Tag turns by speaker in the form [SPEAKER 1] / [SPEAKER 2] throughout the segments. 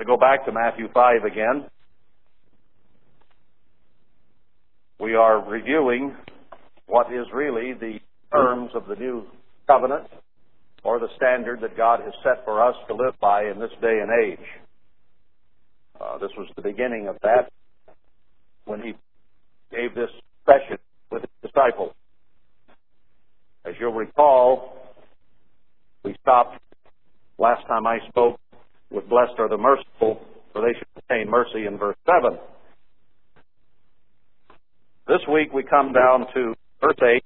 [SPEAKER 1] to go back to Matthew 5 again. We are reviewing what is really the terms of the new covenant or the standard that God has set for us to live by in this day and age. Uh, this was the beginning of that when he gave this session with his disciples. As you'll recall, we stopped last time I spoke with blessed are the merciful, for they should obtain mercy in verse 7. This week we come down to verse 8.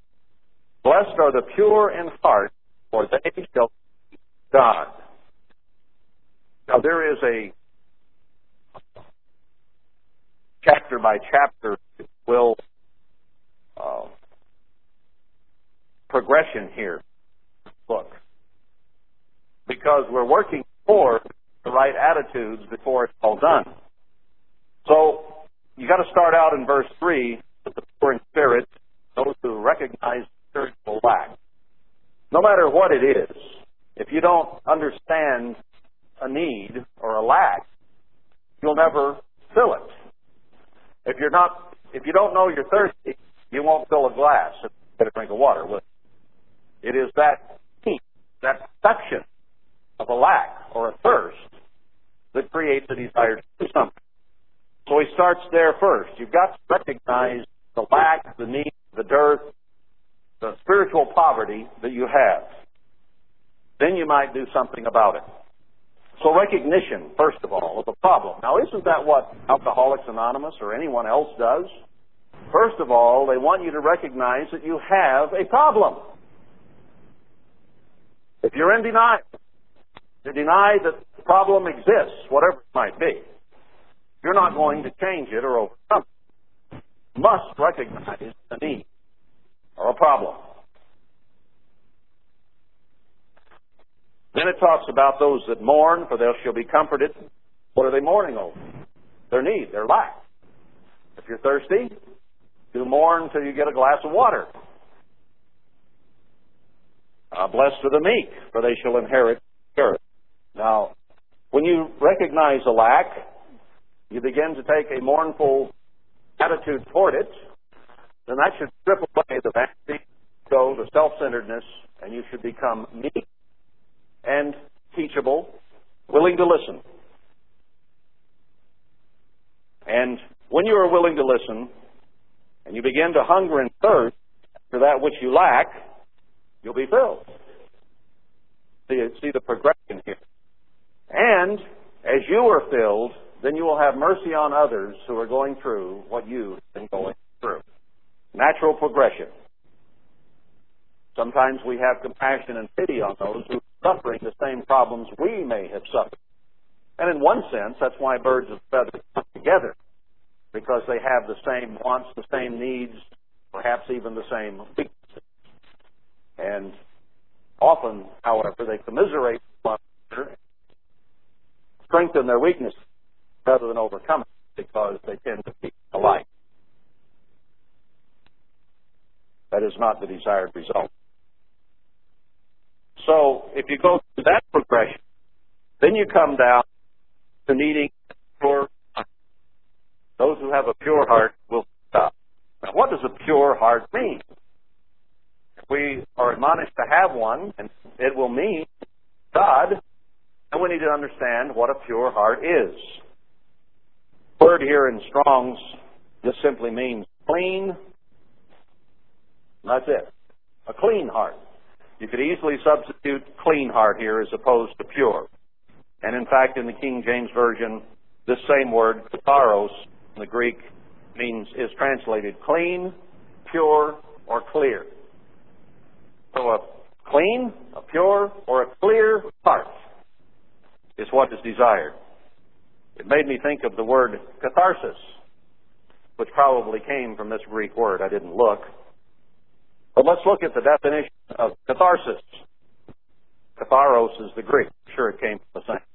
[SPEAKER 1] Blessed are the pure in heart, for they shall see God. Now there is a chapter by chapter, will uh, progression here. Look, because we're working for the right attitudes before it's all done. So you got to start out in verse three with the poor in spirit, those who recognize spiritual lack. No matter what it is, if you don't understand a need or a lack, you'll never fill it. If you're not, if you don't know you're thirsty, you won't fill a glass and get a drink of water. It is that heat, that perception of a lack or a thirst that creates a desire to do something. So he starts there first. You've got to recognize the lack, the need, the dearth, the spiritual poverty that you have. Then you might do something about it. So recognition, first of all, of a problem. Now, isn't that what Alcoholics Anonymous or anyone else does? First of all, they want you to recognize that you have a problem. If you're in denial, to deny that the problem exists, whatever it might be, you're not going to change it or overcome it. You must recognize the need or a problem. Then it talks about those that mourn, for they shall be comforted. What are they mourning over? Their need, their lack. If you're thirsty, do mourn until you get a glass of water. Uh, blessed are the meek, for they shall inherit the earth. Now, when you recognize a lack, you begin to take a mournful attitude toward it, then that should strip away the vanity, go the self-centeredness, and you should become meek and teachable, willing to listen. And when you are willing to listen, and you begin to hunger and thirst for that which you lack, you'll be filled. See, see the progression here. And as you are filled, then you will have mercy on others who are going through what you've been going through. Natural progression. Sometimes we have compassion and pity on those who are suffering the same problems we may have suffered. And in one sense, that's why birds of feathers come together, because they have the same wants, the same needs, perhaps even the same weaknesses. And often, however, they commiserate one another, strengthen their weaknesses rather than overcome it, because they tend to be alike. That is not the desired result. So if you go through that progression, then you come down to needing pure heart. Those who have a pure heart will stop. Now, what does a pure heart mean? We are admonished to have one, and it will mean God, then we need to understand what a pure heart is. The word here in Strong's just simply means clean. That's it. A clean heart. You could easily substitute clean heart here as opposed to pure. And in fact, in the King James Version, this same word, katharos, in the Greek, means is translated clean, pure, or clear. So a clean, a pure, or a clear heart is what is desired. It made me think of the word catharsis, which probably came from this Greek word. I didn't look. But let's look at the definition of catharsis. Katharos is the Greek. I'm sure it came from the same.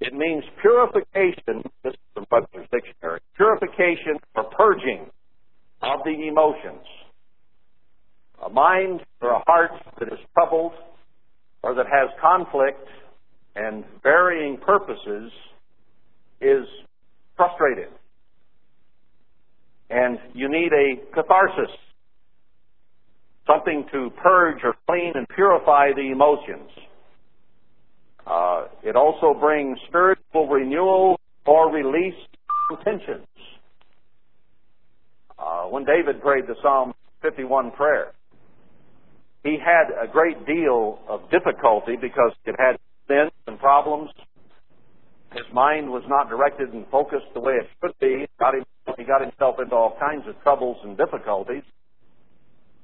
[SPEAKER 1] It means purification, this is from Webster's Dictionary, purification or purging of the emotions. A mind or a heart that is troubled or that has conflict and varying purposes is frustrated. And you need a catharsis, something to purge or clean and purify the emotions. Uh, it also brings spiritual renewal or release from tensions. Uh, when David prayed the Psalm 51 prayer, he had a great deal of difficulty because it had sins and problems. His mind was not directed and focused the way it should be. He got himself into all kinds of troubles and difficulties.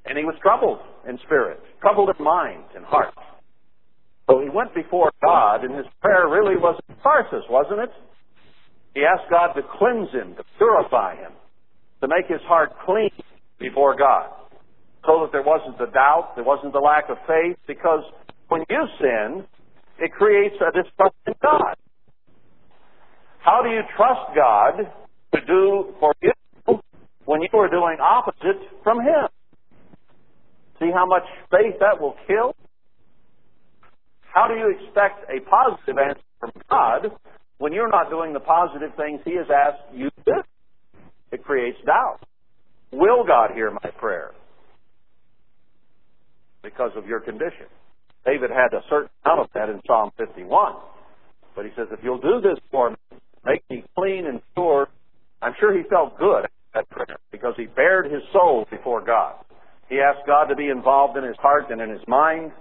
[SPEAKER 1] And he was troubled in spirit, troubled in mind and heart. So he went before God, and his prayer really was a catharsis, wasn't it? He asked God to cleanse him, to purify him, to make his heart clean before God so that there wasn't the doubt, there wasn't the lack of faith, because when you sin, it creates a distrust in God. How do you trust God to do for you when you are doing opposite from Him? See how much faith that will kill? How do you expect a positive answer from God when you're not doing the positive things He has asked you to do? It creates doubt. Will God hear my prayer? because of your condition. David had a certain amount of that in Psalm 51. But he says, if you'll do this for me, make me clean and pure, I'm sure he felt good at that prayer because he bared his soul before God. He asked God to be involved in his heart and in his mind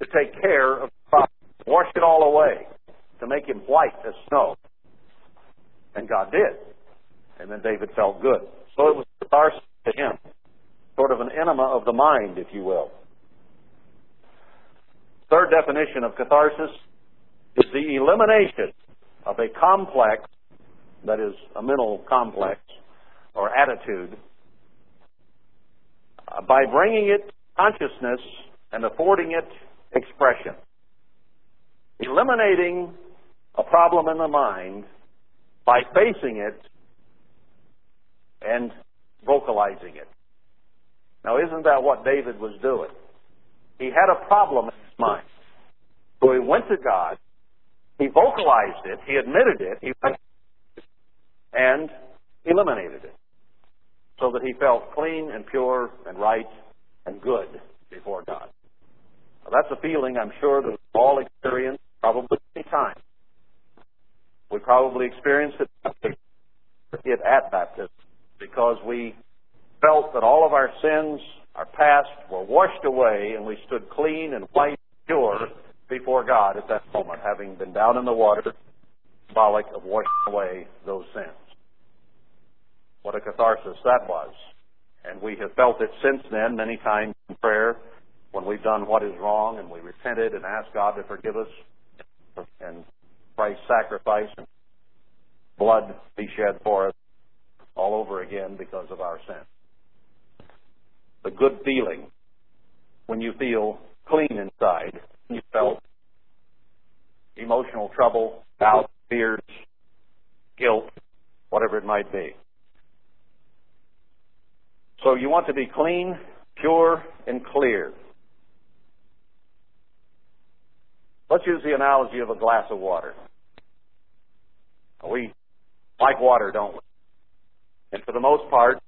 [SPEAKER 1] to take care of the problem, wash it all away, to make him white as snow. And God did. And then David felt good. So it was catharsis to him, sort of an enema of the mind, if you will. Third definition of catharsis is the elimination of a complex, that is, a mental complex or attitude, uh, by bringing it consciousness and affording it expression. Eliminating a problem in the mind by facing it and vocalizing it. Now, isn't that what David was doing? He had a problem in his mind. So he went to God. He vocalized it. He admitted it. He went and eliminated it so that he felt clean and pure and right and good before God. Now, that's a feeling I'm sure that we've all experienced probably many times. We probably experienced it at baptism because we felt that all of our sins our past were washed away, and we stood clean and white, pure before God at that moment, having been down in the water, symbolic of washing away those sins. What a catharsis that was. And we have felt it since then many times in prayer when we've done what is wrong and we repented and asked God to forgive us and Christ's sacrifice and blood be shed for us all over again because of our sin the good feeling when you feel clean inside. You felt emotional trouble, doubt, fears, guilt, whatever it might be. So you want to be clean, pure, and clear. Let's use the analogy of a glass of water. We like water, don't we? And for the most part,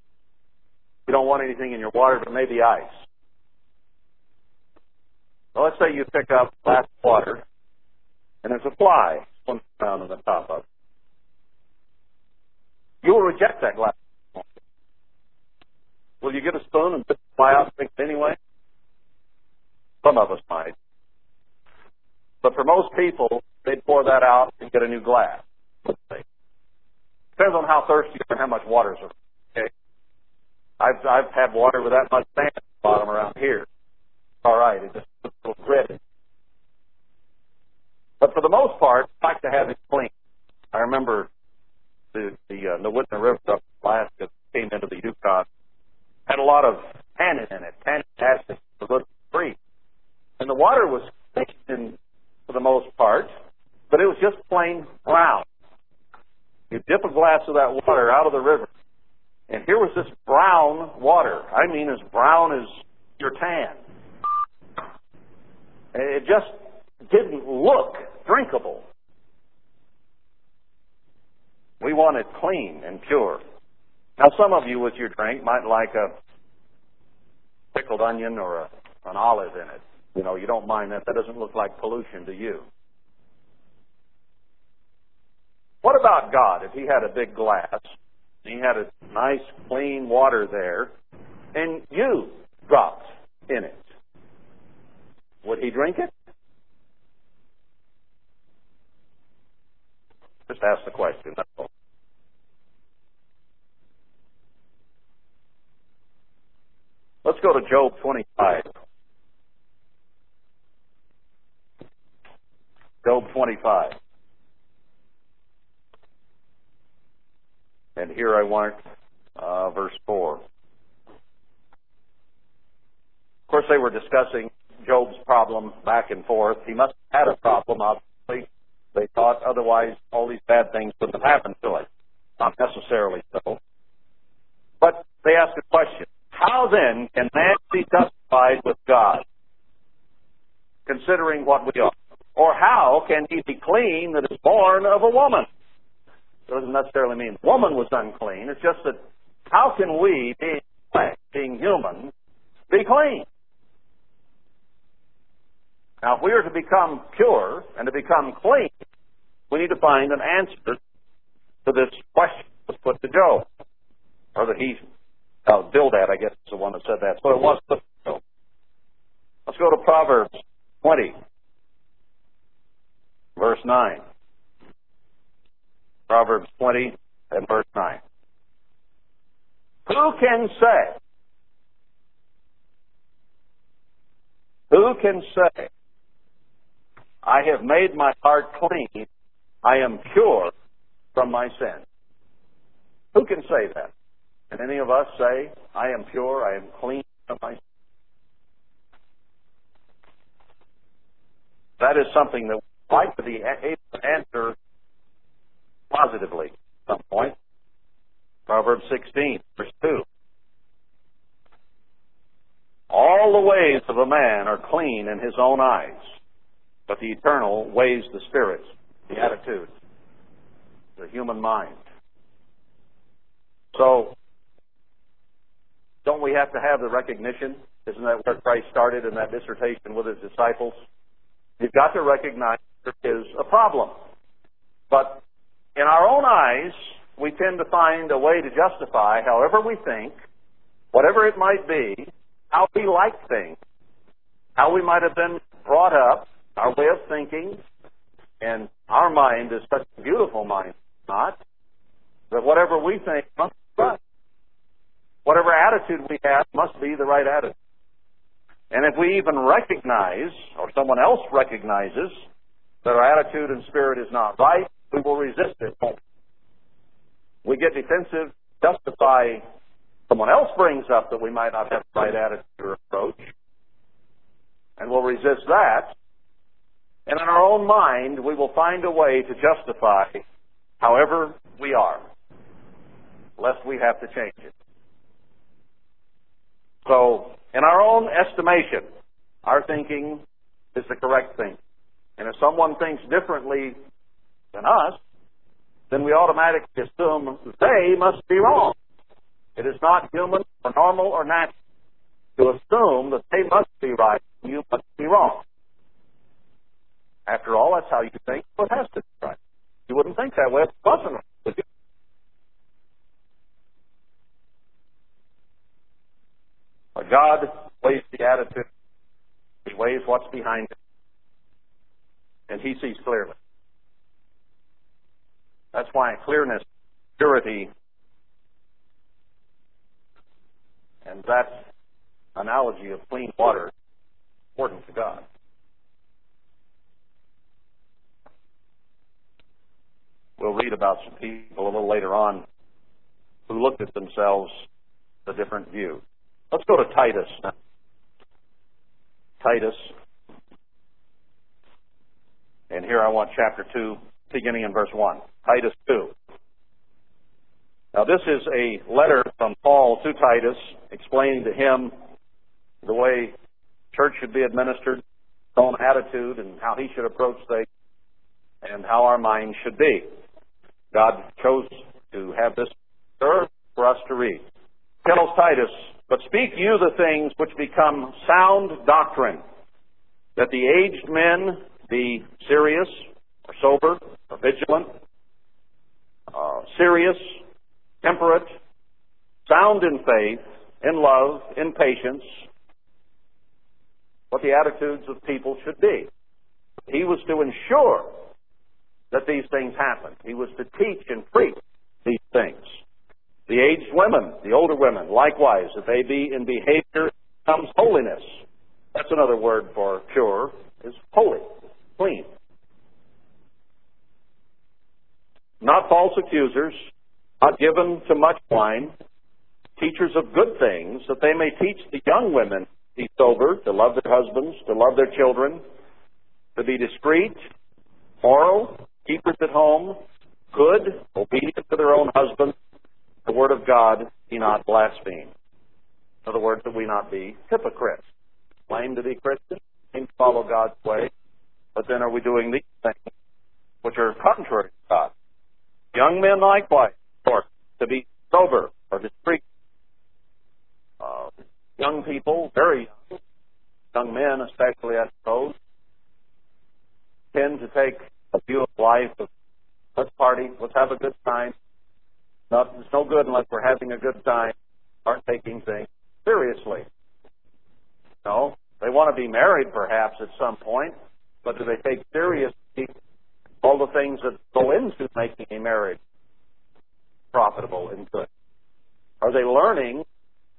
[SPEAKER 1] you don't want anything in your water but maybe ice. Well, let's say you pick up glass water and there's a fly swimming around on the top of it. You will reject that glass. Will you get a spoon and put fly out drink it anyway? Some of us might. But for most people, they'd pour that out and get a new glass. Depends on how thirsty you and how much water is around. I've I've had water with that much sand at the bottom around here. All right, it just looks a little gritty. But for the most part, I like to have it clean. I remember the the uh, Nowitna River up in Alaska came into the Yukon had a lot of tannin in it. Tannin acid was good free, and the water was in for the most part, but it was just plain brown. You dip a glass of that water out of the river, and here was this brown water. I mean, as brown as your tan. It just didn't look drinkable. We want it clean and pure. Now, some of you with your drink might like a pickled onion or a, an olive in it. You know, you don't mind that. That doesn't look like pollution to you. What about God? If He had a big glass, He had a nice clean water there, and you dropped in it, would He drink it? Just ask the question. All. Let's go to Job 25. Job 25. And here I want uh, verse 4. Of course, they were discussing Job's problem back and forth. He must have had a problem, obviously. They thought otherwise all these bad things wouldn't have happened to him. Not necessarily so. But they asked a question. How then can man be justified with God, considering what we are? Or how can he be clean that is born of a woman? It doesn't necessarily mean woman was unclean. It's just that how can we, being being human, be clean? Now, if we are to become pure and to become clean, we need to find an answer to this question that was put to Job, or that he uh, Bildad, I guess, is the one that said that. So it was Job. Let's go to Proverbs 20, verse 9. Proverbs 20 and verse 9. Who can say? Who can say, I have made my heart clean, I am pure from my sin? Who can say that? Can any of us say, I am pure, I am clean from my sin? That is something that we like to be able to answer positively at some point. Proverbs 16, verse 2. All the ways of a man are clean in his own eyes, but the eternal weighs the spirits, the attitude, the human mind. So, don't we have to have the recognition? Isn't that where Christ started in that dissertation with his disciples? You've got to recognize there is a problem. But in our own eyes, we tend to find a way to justify however we think, whatever it might be, how we like things, how we might have been brought up, our way of thinking, and our mind is such a beautiful mind, not, that whatever we think must be right. Whatever attitude we have must be the right attitude. And if we even recognize, or someone else recognizes, that our attitude and spirit is not right, we will resist it. We get defensive, justify someone else brings up that we might not have the right attitude or approach, and we'll resist that. And in our own mind, we will find a way to justify however we are, lest we have to change it. So, in our own estimation, our thinking is the correct thing. And if someone thinks differently than us, then we automatically assume they must be wrong. It is not human or normal or natural to assume that they must be right and you must be wrong. After all, that's how you think, it has to be right. You wouldn't think that way if it wasn't right, would you? But God weighs the attitude. He weighs what's behind it. And He sees clearly. That's why clearness, purity, and that analogy of clean water is important to God. We'll read about some people a little later on who looked at themselves a different view. Let's go to Titus now. Titus. And here I want chapter 2, beginning in verse 1. Titus 2. Now, this is a letter from Paul to Titus explaining to him the way church should be administered, his own attitude, and how he should approach things. and how our minds should be. God chose to have this earth for us to read. Tells Titus, But speak you the things which become sound doctrine, that the aged men be serious, or sober, or vigilant, uh, serious, temperate, sound in faith, in love, in patience, what the attitudes of people should be. He was to ensure that these things happened. He was to teach and preach these things. The aged women, the older women, likewise, that they be in behavior comes holiness. That's another word for pure, is holy, clean. Not false accusers, not given to much wine, teachers of good things, that they may teach the young women to be sober, to love their husbands, to love their children, to be discreet, moral, keepers at home, good, obedient to their own husbands, the word of God be not blasphemed. In other words, that we not be hypocrites. Claim to be Christian, claim to follow God's way, but then are we doing these things which are contrary to God? Young men likewise, of course, to be sober or discreet. Uh, young people, very young, young men especially, I suppose, tend to take a view of life of let's party, let's have a good time. No, it's no good unless we're having a good time, aren't taking things seriously. No, they want to be married perhaps at some point, but do they take seriously all the things that go into making a marriage profitable and good? Are they learning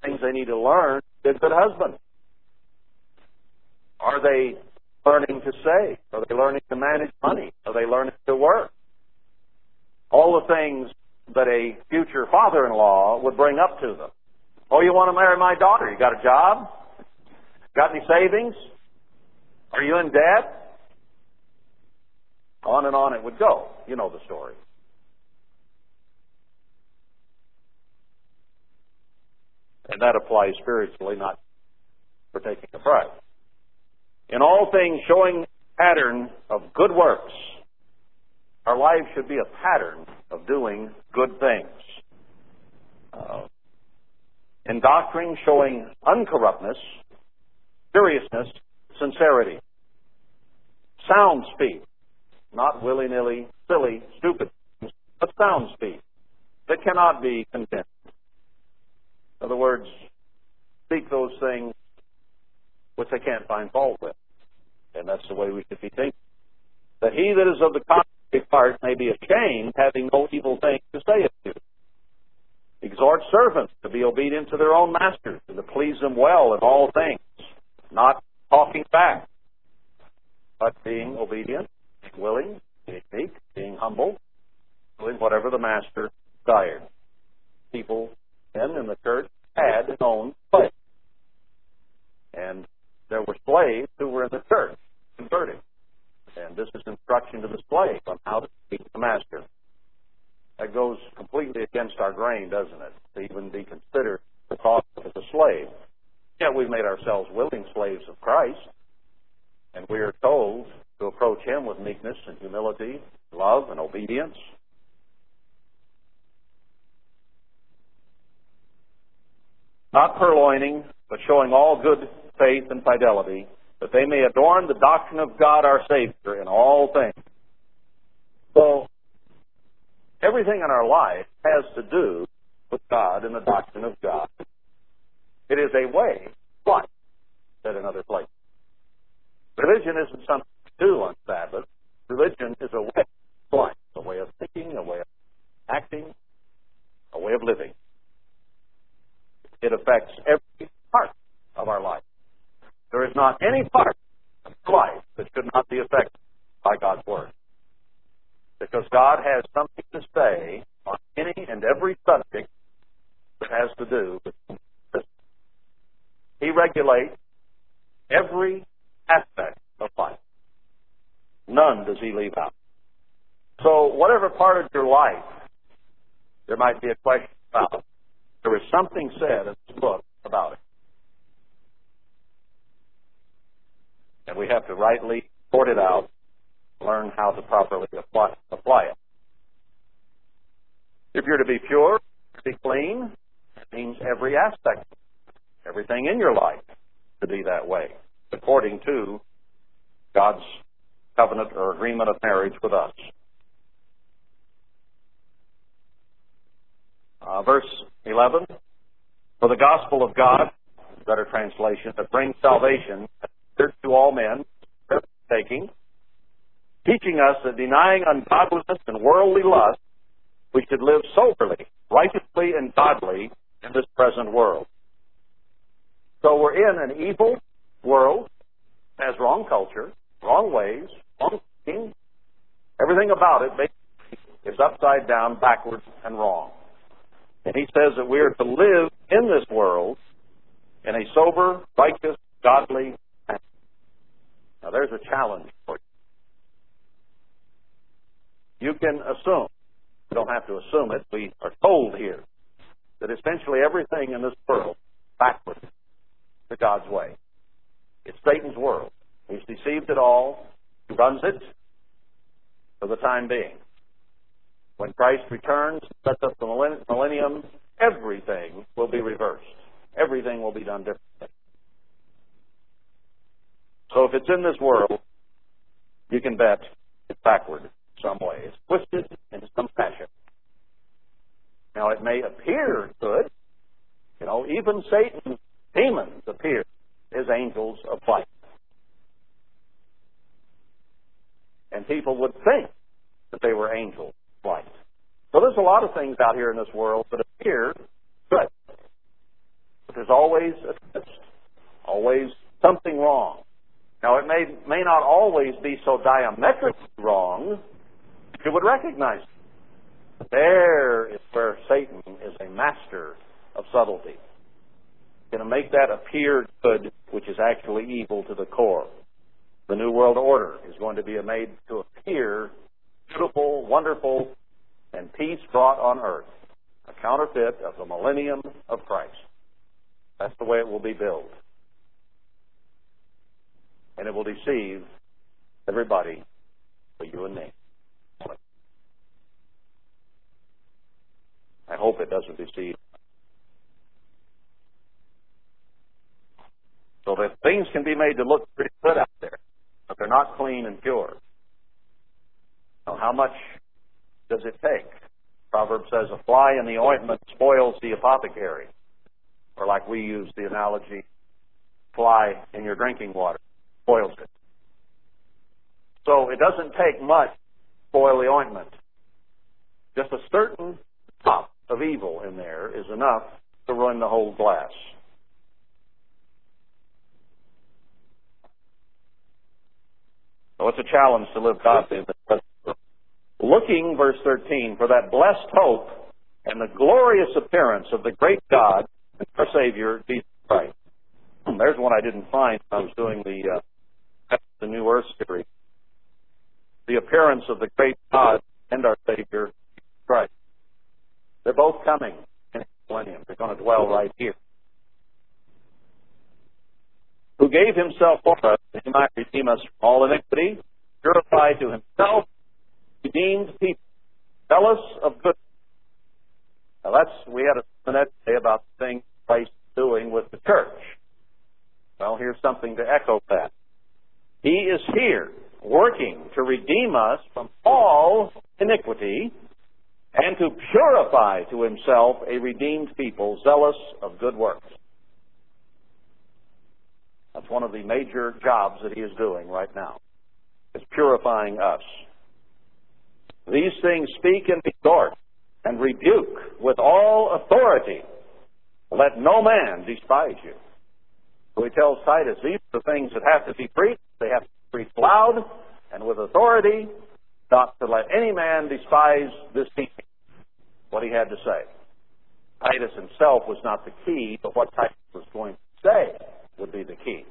[SPEAKER 1] things they need to learn to be a good husband? Are they learning to save? Are they learning to manage money? Are they learning to work? All the things that a future father-in-law would bring up to them. Oh, you want to marry my daughter? You got a job? Got any savings? Are you in debt? On and on it would go. You know the story. And that applies spiritually, not for taking a bride in all things showing pattern of good works. Our lives should be a pattern of doing good things. Uh, in doctrine showing uncorruptness, seriousness, sincerity. Sound speech, not willy-nilly, silly, stupid, but sound speech that cannot be condemned. In other words, speak those things which they can't find fault with. And that's the way we should be thinking. That he that is of the contrary part may be ashamed, having no evil thing to say of you. Exhort servants to be obedient to their own masters, and to please them well in all things, not talking back, but being obedient, willing, being meek, being humble, doing whatever the master desired. People then in the church had known place. And there were slaves who were in the church converted. And this is instruction to the slave on how to speak the master. That goes completely against our grain, doesn't it? To even be considered the cause as a slave. Yet we've made ourselves willing slaves of Christ. And we are told to approach Him with meekness and humility, love and obedience. Not purloining, but showing all good faith and fidelity, that they may adorn the doctrine of God our Savior in all things. So, everything in our life has to do with God and the doctrine of God. It is a way of said in other places. Religion isn't something do on Sabbath. Religion is a way of life, a way of thinking, a way of acting, a way of living. It affects every part of our life. There is not any part of life that should not be affected by God's Word. Because God has something to say on any and every subject that has to do with this. He regulates every aspect of life. None does He leave out. So, whatever part of your life there might be a question about, there is something said in this book about it. And we have to rightly sort it out, learn how to properly apply, it. If you're to be pure, to be clean, it means every aspect, everything in your life to be that way, according to God's covenant or agreement of marriage with us. Uh, verse 11, For the gospel of God, better translation, that brings salvation to all men, taking, teaching us that denying ungodliness and worldly lust, we should live soberly, righteously, and godly in this present world. So we're in an evil world, has wrong culture, wrong ways, wrong. Everything about it is upside down, backwards, and wrong. And he says that we are to live in this world in a sober, righteous, godly manner. Now there's a challenge for you. You can assume, you don't have to assume it, we are told here that essentially everything in this world is backwards to God's way. It's Satan's world. He's deceived it all. Runs it for the time being. When Christ returns, sets up the millennium, everything will be reversed. Everything will be done differently. So if it's in this world, you can bet it's backward in some way. It's twisted in some fashion. Now it may appear good. You know, even Satan's demons appear as angels of light. And people would think that they were angels light. So there's a lot of things out here in this world that appear good. But there's always a twist. Always something wrong. Now it may may not always be so diametrically wrong you would recognize it. There is where Satan is a master of subtlety. Going to make that appear good, which is actually evil to the core. The New World Order is going to be made to appear beautiful, wonderful, and peace brought on earth. A counterfeit of the millennium of Christ. That's the way it will be built. And it will deceive everybody but you and me. I hope it doesn't deceive. So that things can be made to look pretty good out there, but they're not clean and pure. Now, how much does it take? Proverbs says, a fly in the ointment spoils the apothecary. Or like we use the analogy, fly in your drinking water spoils it. So it doesn't take much to spoil the ointment. Just a certain drop of evil in there is enough to ruin the whole glass. So it's a challenge to live godly in looking, verse 13, for that blessed hope and the glorious appearance of the great God and our Savior, Jesus Christ. There's one I didn't find when I was doing the uh, the New Earth series. The appearance of the great God and our Savior, Jesus Christ. They're both coming in the millennium. They're going to dwell right here. Who gave himself for us that he might redeem us from all iniquity, purify to himself redeemed people, zealous of good. Now that's, we had a minute today about the thing Christ is doing with the church. Well, here's something to echo that. He is here working to redeem us from all iniquity and to purify to himself a redeemed people zealous of good works. That's one of the major jobs that he is doing right now. Is purifying us. These things speak and exhort and rebuke with all authority. Let no man despise you. So he tells Titus, these are the things that have to be preached. They have to be preached loud and with authority, not to let any man despise this teaching. What he had to say. Titus himself was not the key, but what Titus was going to say would be the key.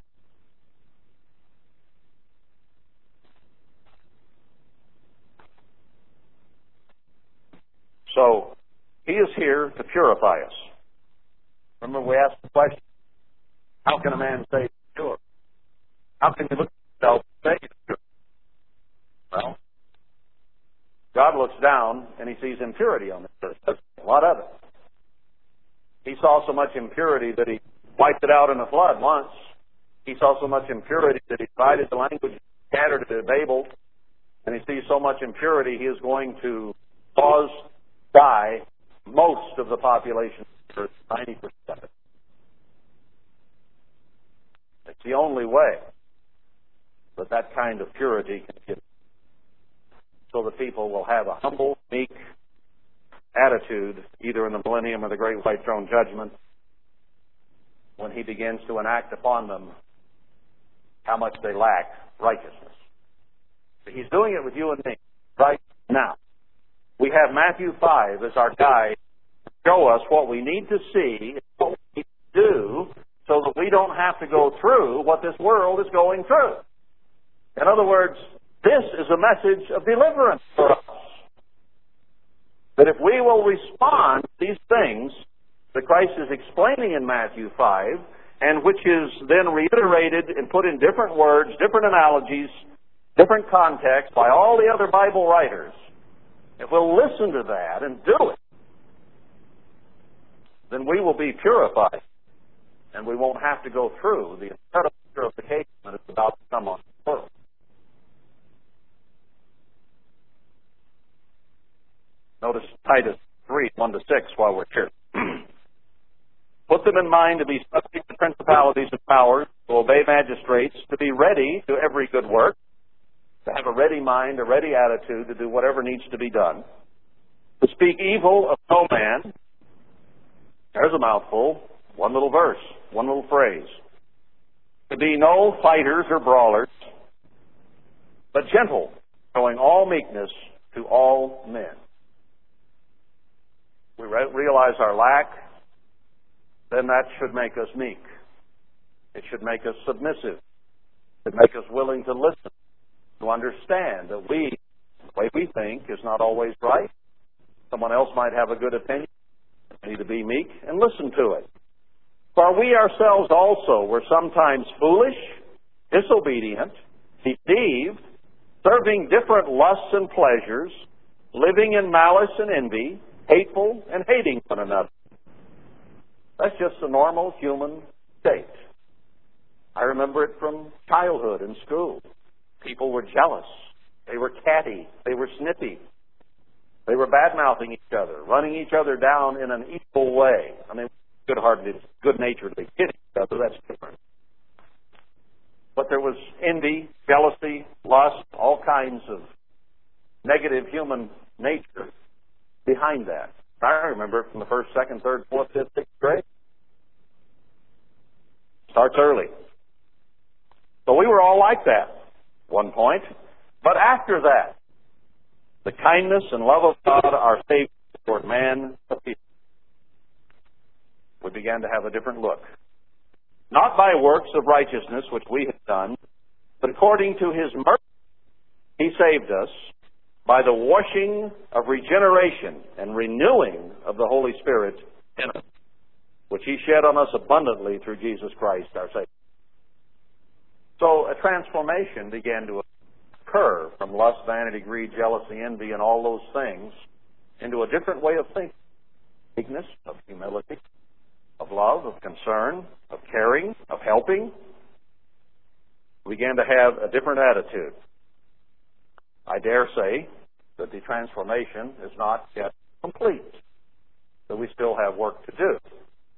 [SPEAKER 1] So, he is here to purify us. Remember we asked the question, how can a man say pure? How can you look at and say pure? Well, God looks down and he sees impurity on the earth. A lot of it. He saw so much impurity that he wiped it out in a flood once. He saw so much impurity that he divided the language, scattered it at Babel, and he sees so much impurity he is going to cause die most of the population, 90% of it. It's the only way that that kind of purity can get so the people will have a humble, meek attitude, either in the millennium or the great white throne judgment, when he begins to enact upon them how much they lack righteousness. He's doing it with you and me right now. We have Matthew 5 as our guide to show us what we need to see, what we need to do, so that we don't have to go through what this world is going through. In other words, this is a message of deliverance for us. That if we will respond to these things that Christ is explaining in Matthew 5, and which is then reiterated and put in different words, different analogies, different contexts by all the other Bible writers, if we'll listen to that and do it, then we will be purified. And we won't have to go through the incredible purification that is about to come on the world. Notice Titus 3, 1 to 6 while we're here. Put them in mind to be subject to principalities and powers, to obey magistrates, to be ready to every good work, to have a ready mind, a ready attitude to do whatever needs to be done, to speak evil of no man. There's a mouthful. One little verse, one little phrase. To be no fighters or brawlers, but gentle, showing all meekness to all men. We realize our lack, then that should make us meek. It should make us submissive. It should make us willing to listen, to understand that we, the way we think, is not always right. Someone else might have a good opinion. We need to be meek and listen to it. For we ourselves also were sometimes foolish, disobedient, deceived, serving different lusts and pleasures, living in malice and envy, hateful, and hating one another. That's just a normal human state. I remember it from childhood in school. People were jealous. They were catty. They were snippy. They were bad mouthing each other, running each other down in an equal way. I mean, good hearted, good naturedly hit each other. That's different. But there was envy, jealousy, lust, all kinds of negative human nature behind that. I remember from the first, second, third, fourth, fifth, sixth grade. Starts early. So we were all like that one point. But after that, the kindness and love of God, our Savior, toward man, we began to have a different look. Not by works of righteousness which we have done, but according to His mercy, He saved us by the washing of regeneration and renewing of the Holy Spirit in us, which He shed on us abundantly through Jesus Christ our Savior. So a transformation began to occur from lust, vanity, greed, jealousy, envy, and all those things into a different way of thinking. Meekness, of humility, of love, of concern, of caring, of helping. We began to have a different attitude. I dare say that the transformation is not yet complete, that we still have work to do.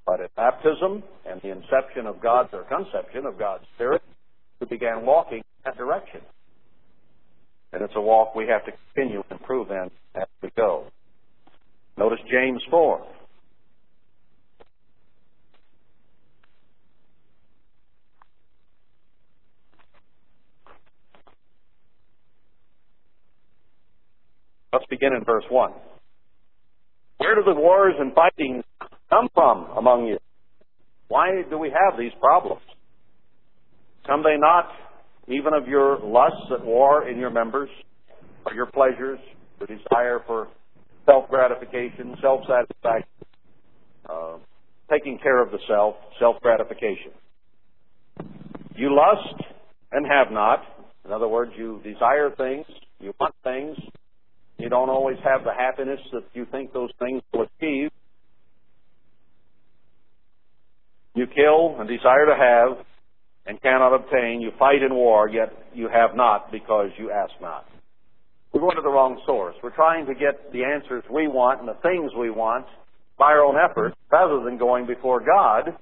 [SPEAKER 1] But at baptism and the inception of God's or conception of God's Spirit, we began walking in that direction. And it's a walk we have to continue to improve in as we go. Notice James 4. Let's begin in verse 1. Where do the wars and fightings come from among you? Why do we have these problems? Come they not even of your lusts at war in your members, or your pleasures, the desire for self gratification, self satisfaction, uh, taking care of the self, self gratification? You lust and have not. In other words, you desire things, you want things, You don't always have the happiness that you think those things will achieve. You kill and desire to have and cannot obtain. You fight in war, yet you have not because you ask not. We're going to the wrong source. We're trying to get the answers we want and the things we want by our own effort rather than going before God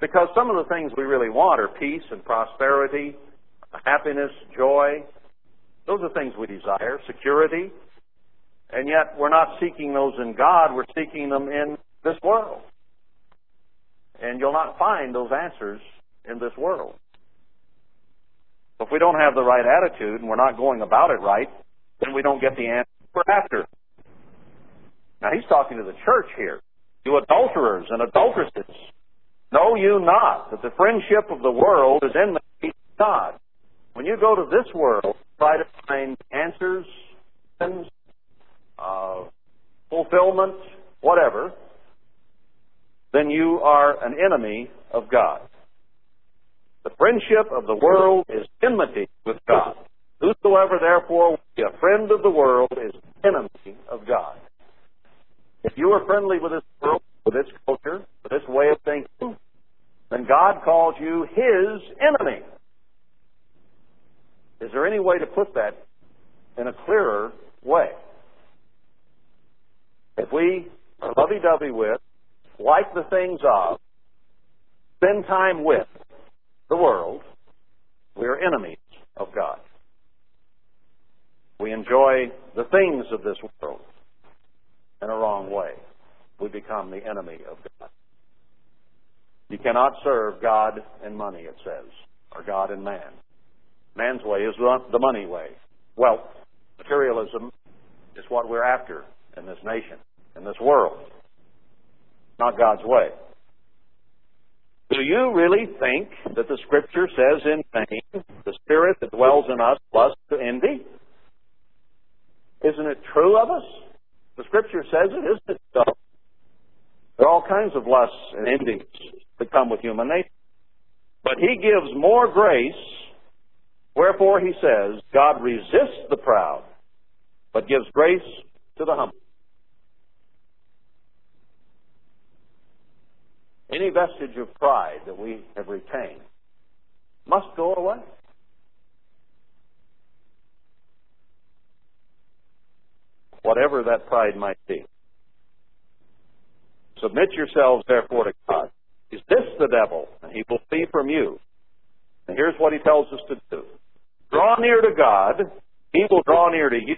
[SPEAKER 1] because some of the things we really want are peace and prosperity, happiness, joy. Those are things we desire, security. And yet we're not seeking those in God, we're seeking them in this world. And you'll not find those answers in this world. If we don't have the right attitude and we're not going about it right, then we don't get the answer we're after. Now he's talking to the church here. You adulterers and adulteresses. Know you not that the friendship of the world is in the God? When you go to this world, try to find answers, uh, fulfillment, whatever, then you are an enemy of God. The friendship of the world is enmity with God. Whosoever therefore will be a friend of the world is enemy of God. If you are friendly with this world, with its culture, with its way of thinking, then God calls you His enemy. Is there any way to put that in a clearer way? If we are lovey-dovey with, like the things of, spend time with the world, we are enemies of God. We enjoy the things of this world in a wrong way. We become the enemy of God. You cannot serve God and money, it says, or God and man. Man's way is the money way. Wealth, materialism is what we're after in this nation, in this world. Not God's way. Do you really think that the Scripture says in vain, the Spirit that dwells in us lusts to envy? Isn't it true of us? The Scripture says it, isn't it so? There are all kinds of lusts and envies that come with human nature. But He gives more grace, wherefore He says, God resists the proud, but gives grace to the humble. Any vestige of pride that we have retained must go away. Whatever that pride might be. Submit yourselves therefore to God. Is this the devil? And he will flee from you. And here's what he tells us to do. Draw near to God. He will draw near to you.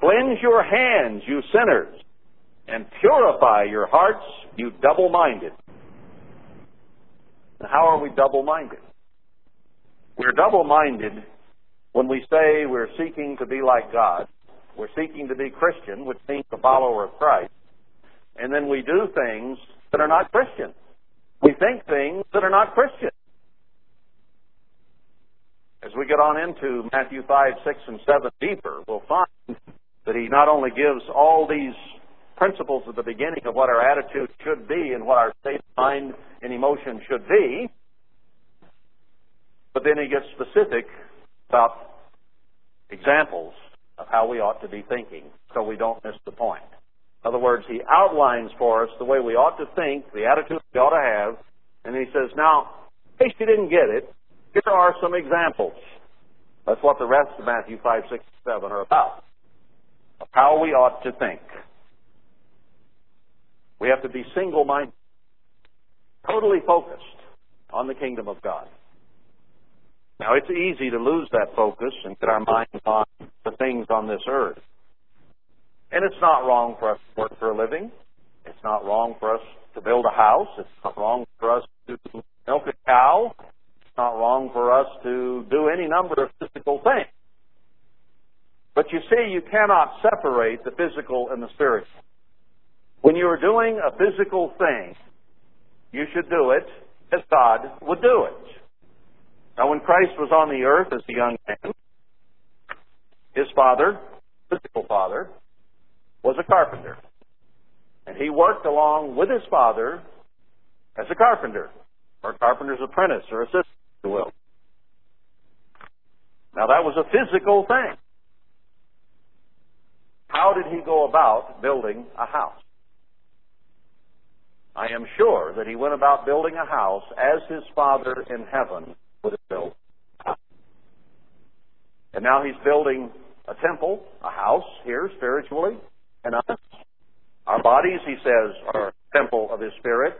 [SPEAKER 1] Cleanse your hands, you sinners, and purify your hearts, you double-minded. And how are we double-minded? We're double-minded when we say we're seeking to be like God. We're seeking to be Christian, which means a follower of Christ and then we do things that are not Christian. We think things that are not Christian. As we get on into Matthew 5, 6, and 7 deeper, we'll find that he not only gives all these principles at the beginning of what our attitude should be and what our state of mind and emotion should be, but then he gets specific about examples of how we ought to be thinking so we don't miss the point. In other words, he outlines for us the way we ought to think, the attitude we ought to have, and he says, now, in case you didn't get it, here are some examples. That's what the rest of Matthew 5, 6, 7 are about. Of how we ought to think. We have to be single-minded, totally focused on the kingdom of God. Now, it's easy to lose that focus and get our minds on the things on this earth. And it's not wrong for us to work for a living. It's not wrong for us to build a house. It's not wrong for us to milk a cow. It's not wrong for us to do any number of physical things. But you see, you cannot separate the physical and the spiritual. When you are doing a physical thing, you should do it as God would do it. Now, when Christ was on the earth as a young man, his father, physical father, was a carpenter. And he worked along with his father as a carpenter, or a carpenter's apprentice, or assistant, if you will. Now that was a physical thing. how did he go about building a house? I am sure that he went about building a house as his Father in heaven would have built. And now he's building a temple, a house here spiritually, and us. Our bodies, he says, are a temple of his Spirit.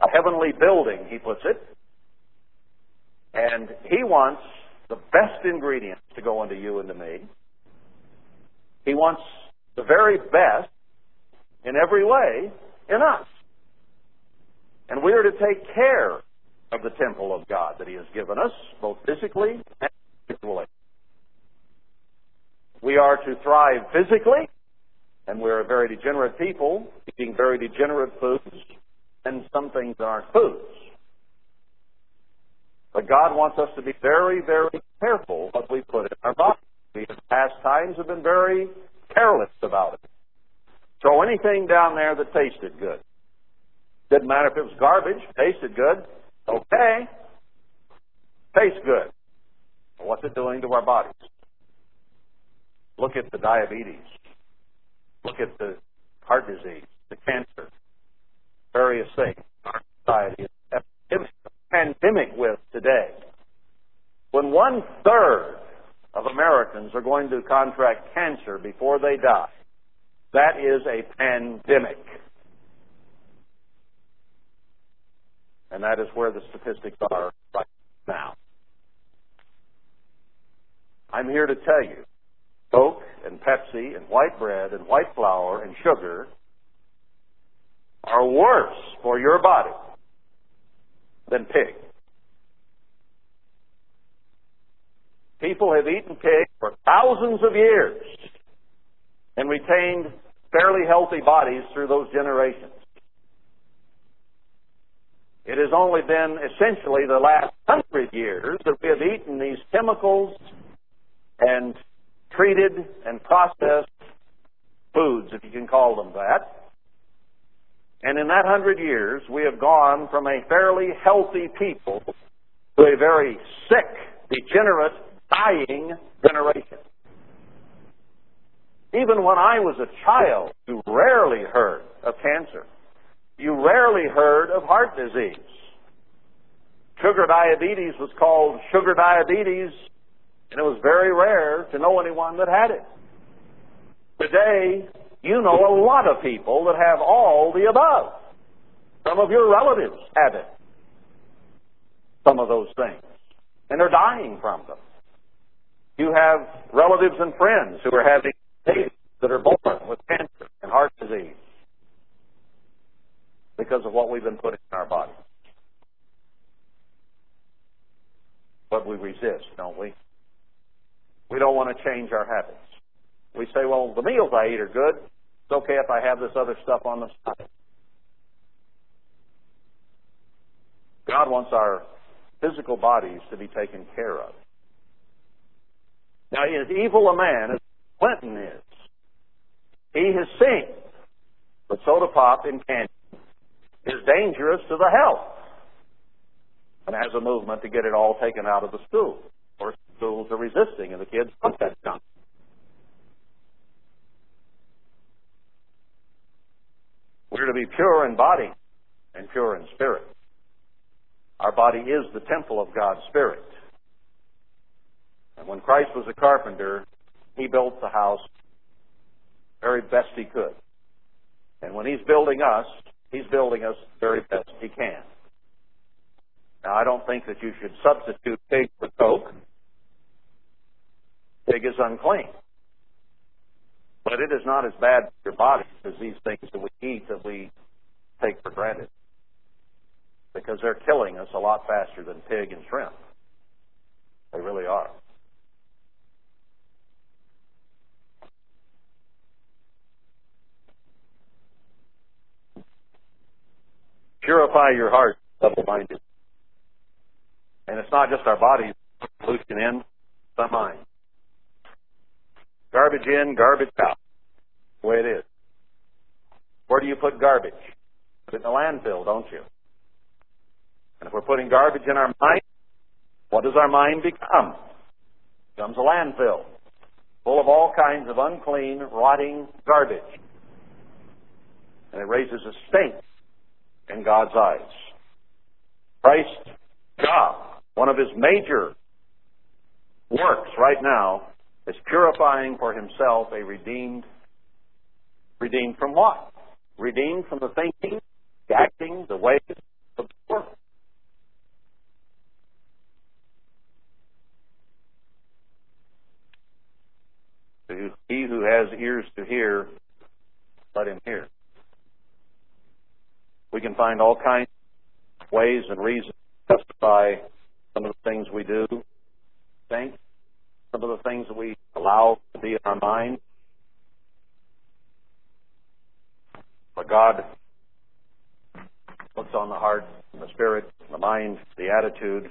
[SPEAKER 1] A heavenly building, he puts it. And he wants the best ingredients to go into you and to me. He wants the very best in every way in us. And we are to take care of the temple of God that He has given us, both physically and spiritually. We are to thrive physically, and we're a very degenerate people, eating very degenerate foods, and some things that aren't foods. But God wants us to be very, very careful what we put in our body. We past times have been very careless about it. Throw anything down there that tasted good. Didn't matter if it was garbage, tasted good. Okay. Tastes good. What's it doing to our bodies? Look at the diabetes. Look at the heart disease, the cancer, various things our society is pandemic with today. When one third of Americans are going to contract cancer before they die, that is a pandemic. And that is where the statistics are right now. I'm here to tell you Coke and Pepsi and white bread and white flour and sugar are worse for your body than pig. People have eaten pig for thousands of years and retained fairly healthy bodies through those generations. It has only been essentially the last hundred years that we have eaten these chemicals and treated and processed foods, if you can call them that. And in that hundred years, we have gone from a fairly healthy people to a very sick, degenerate, dying generation. Even when I was a child, you rarely heard of cancer. You rarely heard of heart disease. Sugar diabetes was called sugar diabetes, and it was very rare to know anyone that had it. Today, you know a lot of people that have all the above. Some of your relatives have it. Some of those things. And they're dying from them. You have relatives and friends who are having babies that are born with cancer and heart disease because of what we've been putting in our bodies. But we resist, don't we? We don't want to change our habits. We say, well, the meals I eat are good. It's okay if I have this other stuff on the side. God wants our physical bodies to be taken care of. Now, as evil a man as Clinton is, he has seen the soda pop in candy is dangerous to the health and has a movement to get it all taken out of the school. Of course, schools are resisting, and the kids want that junk. We're to be pure in body and pure in spirit. Our body is the temple of God's Spirit. And when Christ was a carpenter, he built the house very best he could. And when he's building us, he's building us the very best he can. Now, I don't think that you should substitute pig for Coke. Pig is unclean. But it is not as bad for your body as these things that we eat that we take for granted. Because they're killing us a lot faster than pig and shrimp. They really are. Purify your heart, double minded. And it's not just our bodies pollution in, our mind. Garbage in, garbage out. The way it is. Where do you put garbage? Put it in the landfill, don't you? And if we're putting garbage in our mind, what does our mind become? It becomes a landfill. full of all kinds of unclean, rotting garbage. And it raises a stink in God's eyes. Christ's job, one of his major works right now, is purifying for himself a redeemed, redeemed from what? Redeemed from the thinking, the acting, the ways of the world. He who has ears to hear, let him hear. We can find all kinds of ways and reasons to justify some of the things we do, think, some of the things that we allow to be in our mind. But God looks on the heart, the spirit, the mind, the attitude,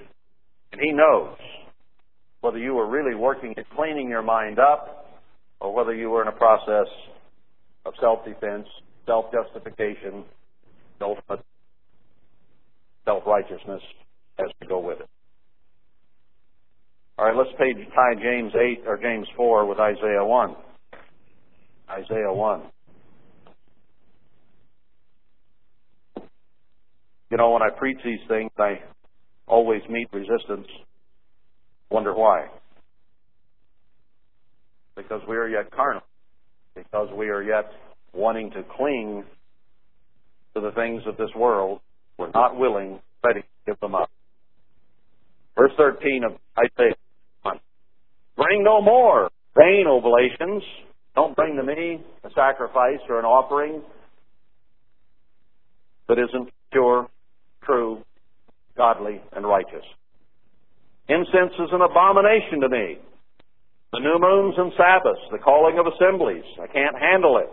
[SPEAKER 1] and He knows whether you are really working at cleaning your mind up or whether you were in a process of self-defense, self-justification, ultimate self-righteousness has to go with it. All right, let's page, tie James 8 or James 4 with Isaiah 1. Isaiah 1. You know, when I preach these things, I always meet resistance. Wonder why? Because we are yet carnal. Because we are yet wanting to cling to the things of this world. We're not willing, ready to give them up. Verse 13 of Isaiah 1. Bring no more vain oblations. Don't bring to me a sacrifice or an offering that isn't pure true, godly, and righteous. Incense is an abomination to me. The new moons and Sabbaths, the calling of assemblies, I can't handle it.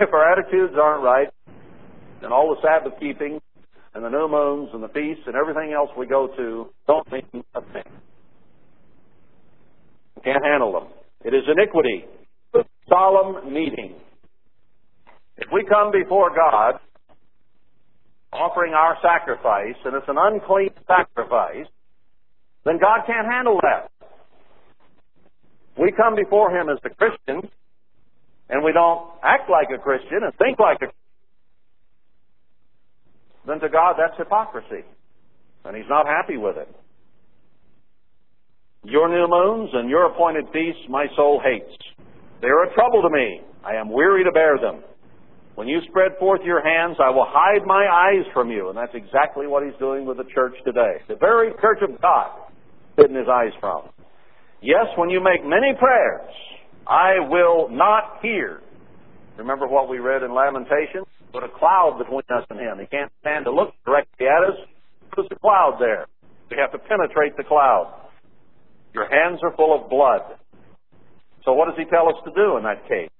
[SPEAKER 1] If our attitudes aren't right, then all the Sabbath keeping and the new moons and the feasts and everything else we go to don't mean a thing. We can't handle them. It is iniquity. The solemn meeting. If we come before God offering our sacrifice, and it's an unclean sacrifice, then God can't handle that. We come before Him as a Christian, and we don't act like a Christian and think like a Christian. then to God that's hypocrisy. And He's not happy with it. Your new moons and your appointed feasts my soul hates. They are a trouble to me. I am weary to bear them. When you spread forth your hands, I will hide my eyes from you. And that's exactly what he's doing with the church today. The very church of God, hidden his eyes from. Yes, when you make many prayers, I will not hear. Remember what we read in Lamentations? Put a cloud between us and him. He can't stand to look directly at us. There's a cloud there. We have to penetrate the cloud. Your hands are full of blood. So what does he tell us to do in that case?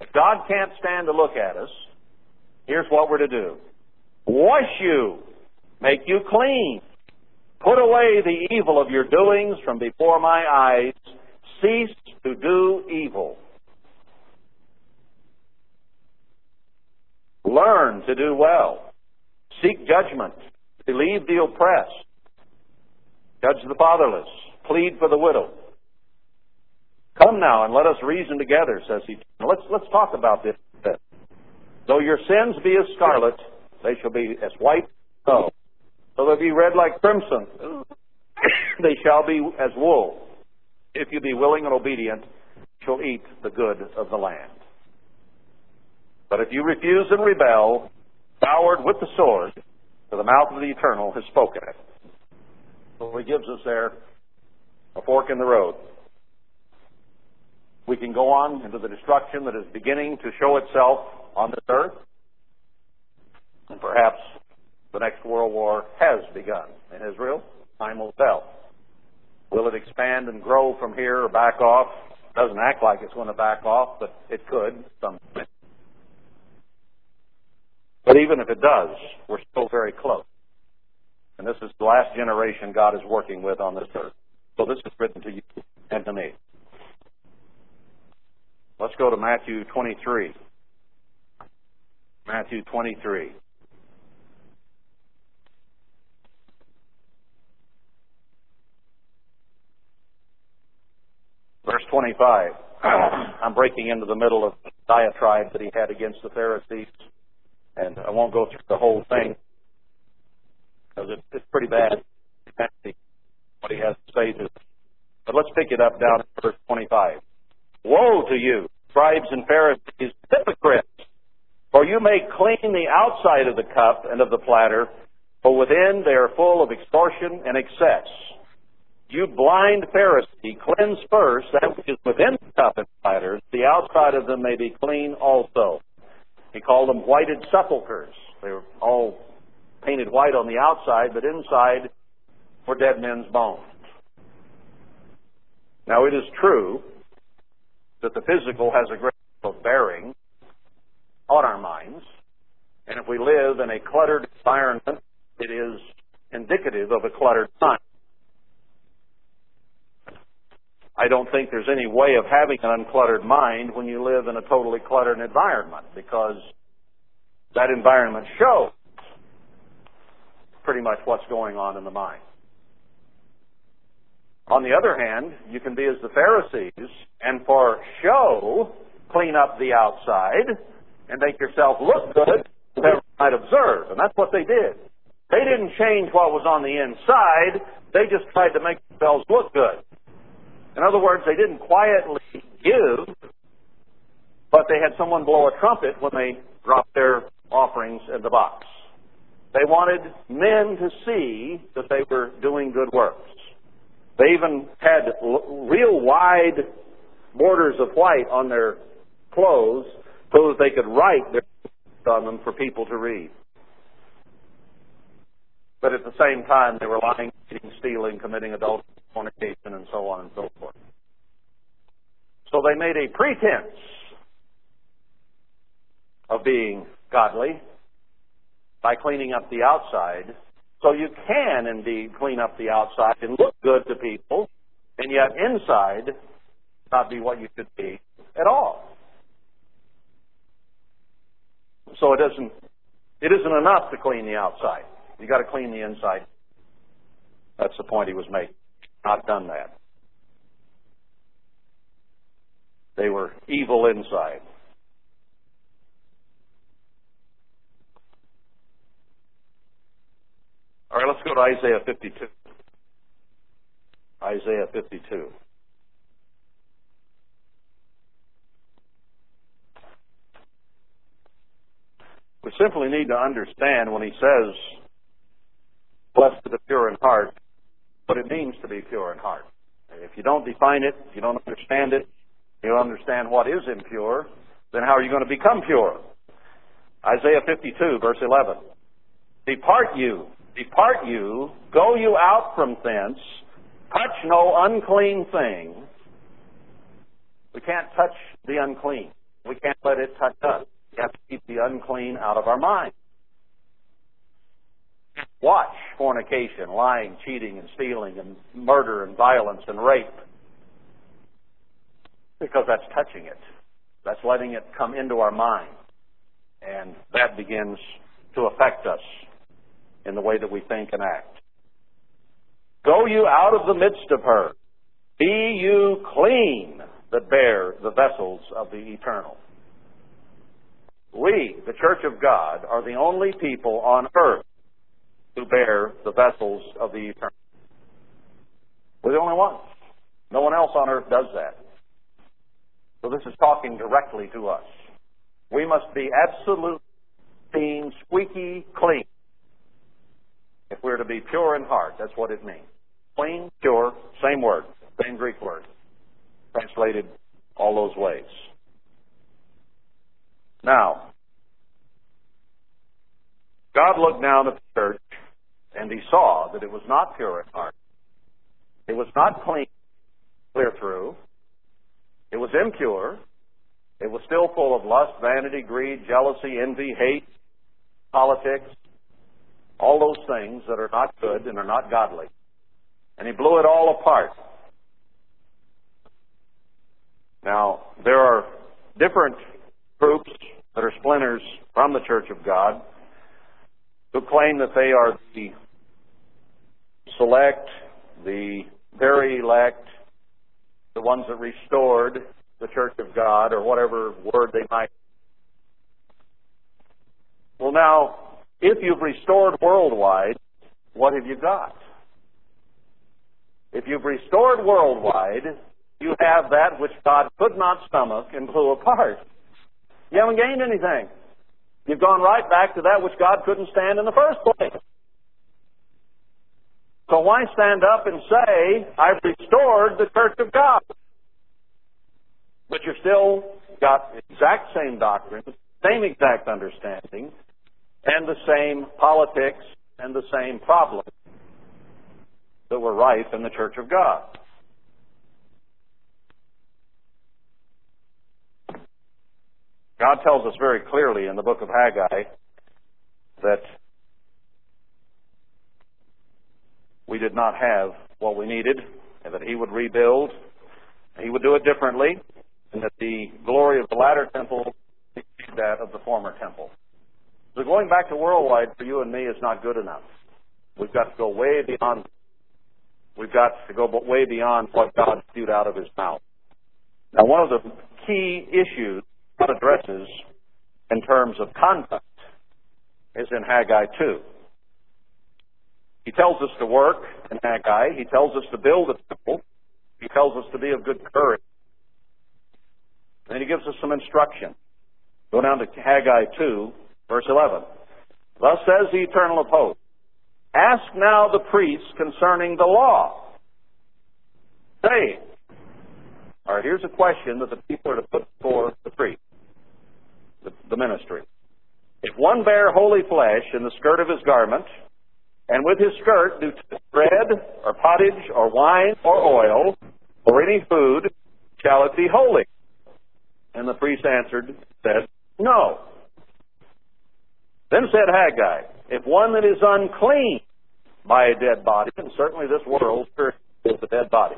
[SPEAKER 1] If God can't stand to look at us, here's what we're to do. Wash you. Make you clean. Put away the evil of your doings from before my eyes. Cease to do evil. Learn to do well. Seek judgment. Believe the oppressed. Judge the fatherless. Plead for the widow. Come now and let us reason together, says he. Let's, let's talk about this. Though your sins be as scarlet, they shall be as white as snow. Though they be red like crimson, they shall be as wool. If you be willing and obedient, shall eat the good of the land. But if you refuse and rebel, devoured with the sword, for the mouth of the eternal has spoken it. So he gives us there a fork in the road we can go on into the destruction that is beginning to show itself on this earth. And perhaps the next world war has begun in Israel. Time will tell. Will it expand and grow from here or back off? Doesn't act like it's going to back off, but it could. But even if it does, we're still very close. And this is the last generation God is working with on this earth. So this is written to you and to me. Let's go to Matthew 23. Matthew 23. 25. I'm breaking into the middle of the diatribe that he had against the Pharisees, and I won't go through the whole thing because it's, pretty bad what he has to say to. But let's pick it up down at verse 25. Woe to you, scribes and Pharisees, hypocrites! For you may clean the outside of the cup and of the platter, but within they are full of extortion and excess. You blind Pharisee, cleanse first that which is within the cup and platters, the outside of them may be clean also. He called them whited sepulchres. They were all painted white on the outside, but inside were dead men's bones. Now it is true that the physical has a great deal of bearing on our minds, and if we live in a cluttered environment, it is indicative of a cluttered mind. I don't think there's any way of having an uncluttered mind when you live in a totally cluttered environment because that environment shows pretty much what's going on in the mind. On the other hand, you can be as the Pharisees and for show clean up the outside and make yourself look good that everyone might observe. And that's what they did. They didn't change what was on the inside. They just tried to make themselves look good. In other words, they didn't quietly give, but they had someone blow a trumpet when they dropped their offerings in the box. They wanted men to see that they were doing good works. They even had real wide borders of white on their clothes so that they could write their on them for people to read. But at the same time, they were lying, cheating, stealing, committing adultery, fornication, and so on and so forth. So they made a pretense of being godly by cleaning up the outside. So you can indeed clean up the outside and look good to people, and yet inside not be what you should be at all. So it isn't it isn't enough to clean the outside. You got to clean the inside. That's the point he was making. Not done that. They were evil inside. All right, let's go to Isaiah 52. Isaiah 52. We simply need to understand when he says, blessed are the pure in heart, what it means to be pure in heart. If you don't define it, you don't understand it, you don't understand what is impure, then how are you going to become pure? Isaiah 52, verse 11. Depart you, depart you, go you out from thence, touch no unclean thing. We can't touch the unclean. We can't let it touch us. We have to keep the unclean out of our mind. Watch fornication, lying, cheating, and stealing, and murder, and violence, and rape. Because that's touching it. That's letting it come into our mind. And that begins to affect us in the way that we think and act. Go you out of the midst of her. Be you clean that bear the vessels of the eternal. We, the Church of God, are the only people on earth who bear the vessels of the eternal. We're the only ones. No one else on earth does that. So this is talking directly to us. We must be absolutely clean, squeaky clean. If we're to be pure in heart, that's what it means. Clean, pure, same word, same Greek word, translated all those ways. Now, God looked down at the church and he saw that it was not pure in heart. It was not clean, clear through. It was impure. It was still full of lust, vanity, greed, jealousy, envy, hate, politics, all those things that are not good and are not godly. And he blew it all apart. Now, there are different groups that are splinters from the Church of God who claim that they are the select, the very elect, the ones that restored the church of God, or whatever word they might. Well, now, if you've restored worldwide, what have you got? If you've restored worldwide, you have that which God could not stomach and blew apart. You haven't gained anything. You've gone right back to that which God couldn't stand in the first place. So why stand up and say, I've restored the church of God? But you're still got the exact same doctrine, same exact understanding, and the same politics and the same problems that were rife in the church of God. God tells us very clearly in the book of Haggai that we did not have what we needed, and that He would rebuild. He would do it differently, and that the glory of the latter temple exceed that of the former temple. So going back to worldwide for you and me is not good enough. We've got to go way beyond. We've got to go way beyond what God spewed out of His mouth. Now, one of the key issues addresses in terms of conduct is in Haggai 2. He tells us to work in Haggai. He tells us to build a temple. He tells us to be of good courage. And he gives us some instruction. Go down to Haggai 2, verse 11. Thus says the eternal of hosts, Ask now the priests concerning the law. Say, all right, here's a question that the people are to put before the priest the, the ministry. If one bear holy flesh in the skirt of his garment, and with his skirt do bread, or pottage, or wine, or oil, or any food, shall it be holy? And the priest answered, said, No. Then said Haggai, If one that is unclean by a dead body, and certainly this world is a dead body,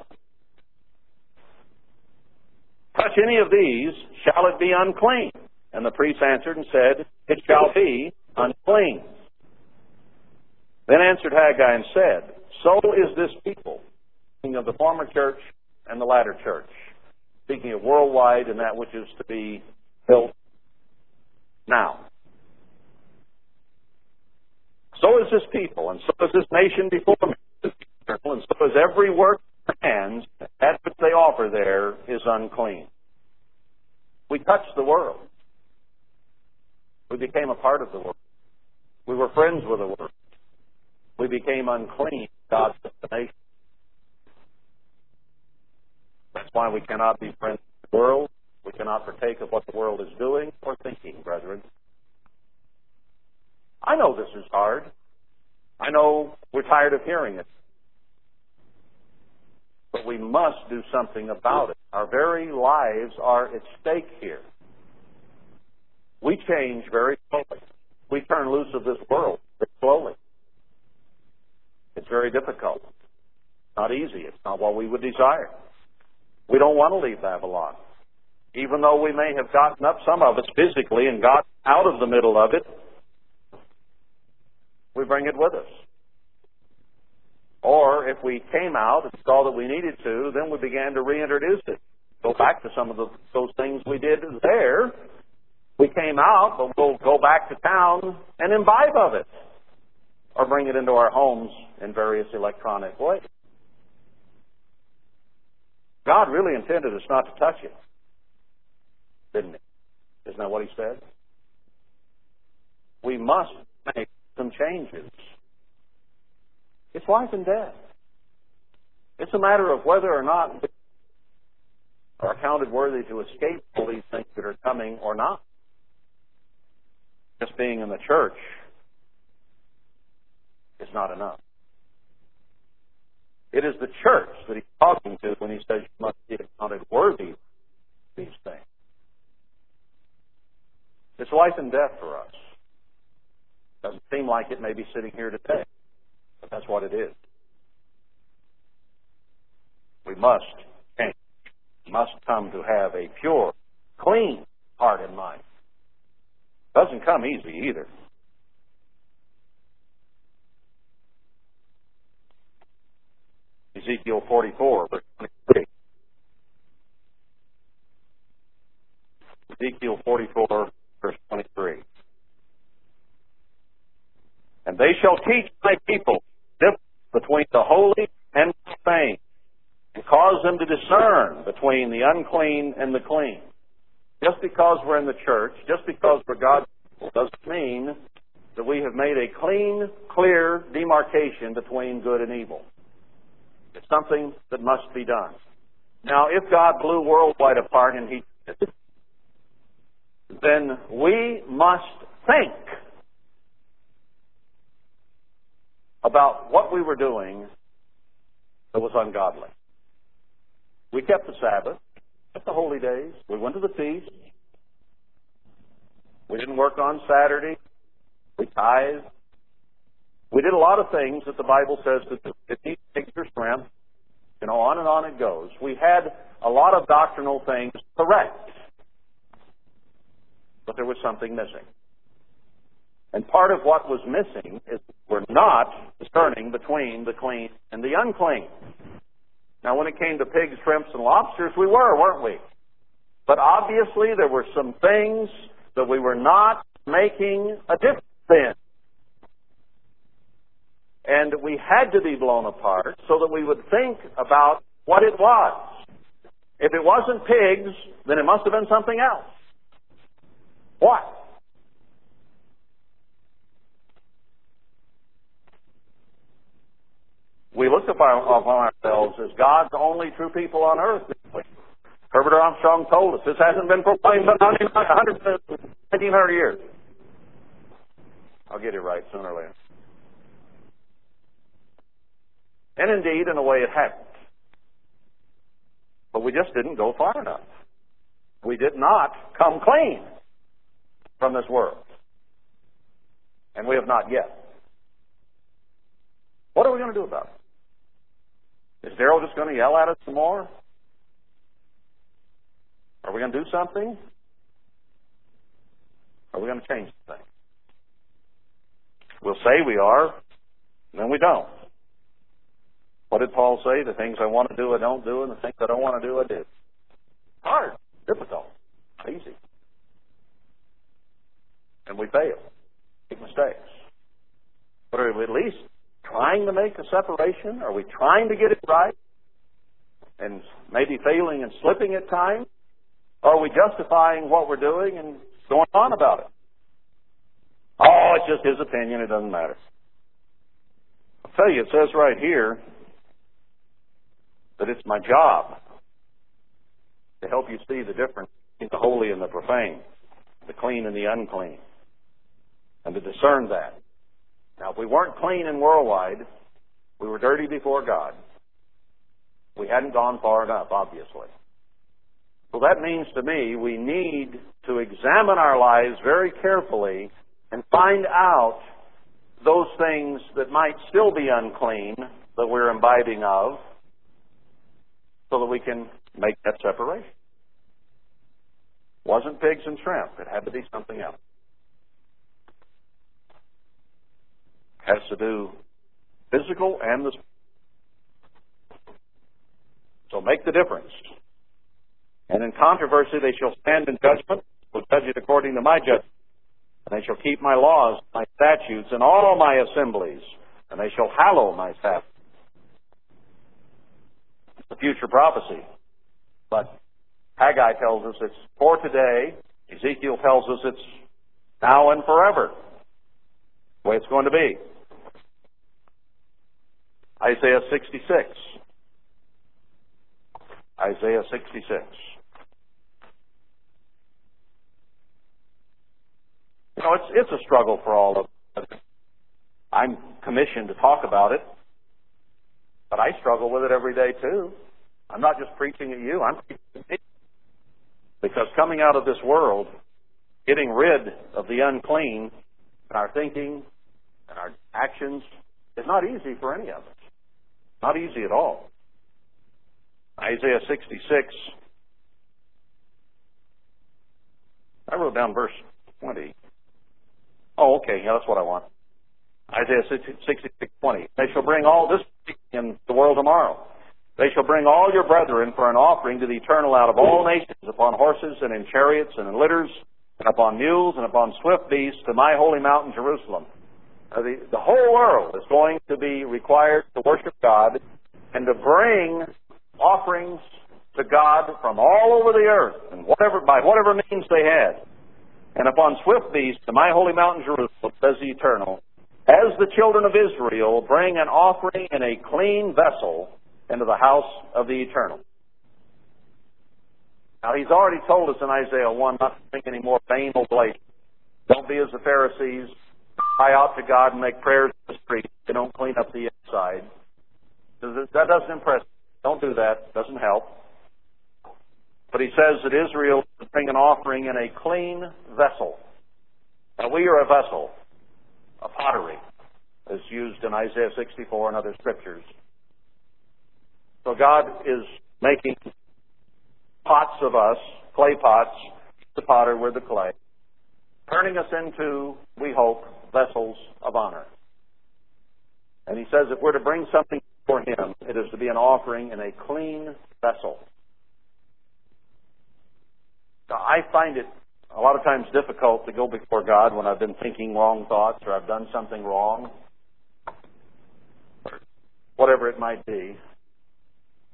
[SPEAKER 1] touch any of these, shall it be unclean? And the priest answered and said, It shall be unclean. Then answered Haggai and said, So is this people, speaking of the former church and the latter church, speaking of worldwide and that which is to be built now. So is this people, and so is this nation before me, and so is every work of hands, that which they offer there is unclean. We touch the world. We became a part of the world. We were friends with the world. We became unclean, God's destination. That's why we cannot be friends with the world. We cannot partake of what the world is doing or thinking, brethren. I know this is hard. I know we're tired of hearing it. But we must do something about it. Our very lives are at stake here. We change very slowly. We turn loose of this world very slowly. It's very difficult. Not easy. It's not what we would desire. We don't want to leave Babylon. Even though we may have gotten up, some of us physically, and got out of the middle of it, we bring it with us. Or if we came out and saw that we needed to, then we began to reintroduce it. Go back to some of the, those things we did there we came out, but we'll go back to town and imbibe of it or bring it into our homes in various electronic ways. God really intended us not to touch it, didn't he? Isn't that what he said? We must make some changes. It's life and death. It's a matter of whether or not we are counted worthy to escape all these things that are coming or not just being in the church is not enough. It is the church that he's talking to when he says you must be accounted worthy of these things. It's life and death for us. Doesn't seem like it may be sitting here today, but that's what it is. We must change. We must come to have a pure, clean heart and mind. Doesn't come easy either. Ezekiel 44, verse 23. Ezekiel 44, verse 23. And they shall teach my people between the holy and profane, and cause them to discern between the unclean and the clean. Just because we're in the church, just because we're God's people, doesn't mean that we have made a clean, clear demarcation between good and evil. It's something that must be done. Now, if God blew worldwide apart and He did, then we must think about what we were doing that was ungodly. We kept the Sabbath, kept the holy days, we went to the feast, we didn't work on Saturday, we tithed, we did a lot of things that the Bible says that it needs or shrimp, you know, on and on it goes. We had a lot of doctrinal things correct, but there was something missing. And part of what was missing is we're not discerning between the clean and the unclean. Now, when it came to pigs, shrimps, and lobsters, we were, weren't we? But obviously, there were some things that we were not making a difference in. And we had to be blown apart so that we would think about what it was. If it wasn't pigs, then it must have been something else. What? we look upon, ourselves as God's only true people on earth. Herbert Armstrong told us this hasn't been proclaimed in 1900 years. I'll get it right sooner or later. And indeed, in a way, it hadn't. But we just didn't go far enough. We did not come clean from this world. And we have not yet. What are we going to do about it? Is Darryl just going to yell at us some more? Are we going to do something? Are we going to change things? We'll say we are, and then we don't. What did Paul say? The things I want to do, I don't do, and the things I don't want to do, I do. Hard, difficult, easy. And we fail, make mistakes. But at least trying to make a separation? Are we trying to get it right? And maybe failing and slipping at times? Or are we justifying what we're doing and going on about it? Oh, it's just his opinion. It doesn't matter. I'll tell you, it says right here that it's my job to help you see the difference between the holy and the profane, the clean and the unclean, and to discern that. Now, if we weren't clean and worldwide, we were dirty before God. We hadn't gone far enough, obviously. So that means to me we need to examine our lives very carefully and find out those things that might still be unclean that we're imbibing of so that we can make that separation. Wasn't pigs and shrimp. It had to be something else. Has to do physical and the so make the difference. And in controversy they shall stand in judgment, will judge it according to my judgment. And they shall keep my laws, my statutes, and all my assemblies, and they shall hallow my Sabbath. It's a future prophecy. But Haggai tells us it's for today. Ezekiel tells us it's now and forever. The way it's going to be. Isaiah 66. Isaiah 66. You know, it's, it's a struggle for all of us. I'm commissioned to talk about it, but I struggle with it every day too. I'm not just preaching at you, I'm preaching at me. Because coming out of this world, getting rid of the unclean in our thinking and our actions is not easy for any of us. Not easy at all. Isaiah 66. I wrote down verse 20. Oh, okay. Yeah, that's what I want. Isaiah 66, 20. They shall bring all this in the world tomorrow. They shall bring all your brethren for an offering to the eternal out of all nations, upon horses and in chariots and in litters, and upon mules and upon swift beasts, to my holy mountain Jerusalem. Now, the, the whole world is going to be required to worship God and to bring offerings to God from all over the earth, and whatever by whatever means they had. And upon swift beasts to my holy mountain Jerusalem, says the Eternal, as the children of Israel bring an offering in a clean vessel into the house of the Eternal. Now he's already told us in Isaiah 1 not to think any more vain oblations. Don't be as the Pharisees, cry out to God and make prayers in the street. They don't clean up the inside. That doesn't impress. Don't do that. It Doesn't help. But he says that Israel is bring an offering in a clean vessel. Now we are a vessel, a pottery, as used in Isaiah 64 and other scriptures. So God is making pots of us, clay pots, the potter, we're the clay, turning us into, we hope, vessels of honor. And he says if we're to bring something for him, it is to be an offering in a clean vessel. Now, I find it a lot of times difficult to go before God when I've been thinking wrong thoughts or I've done something wrong, whatever it might be.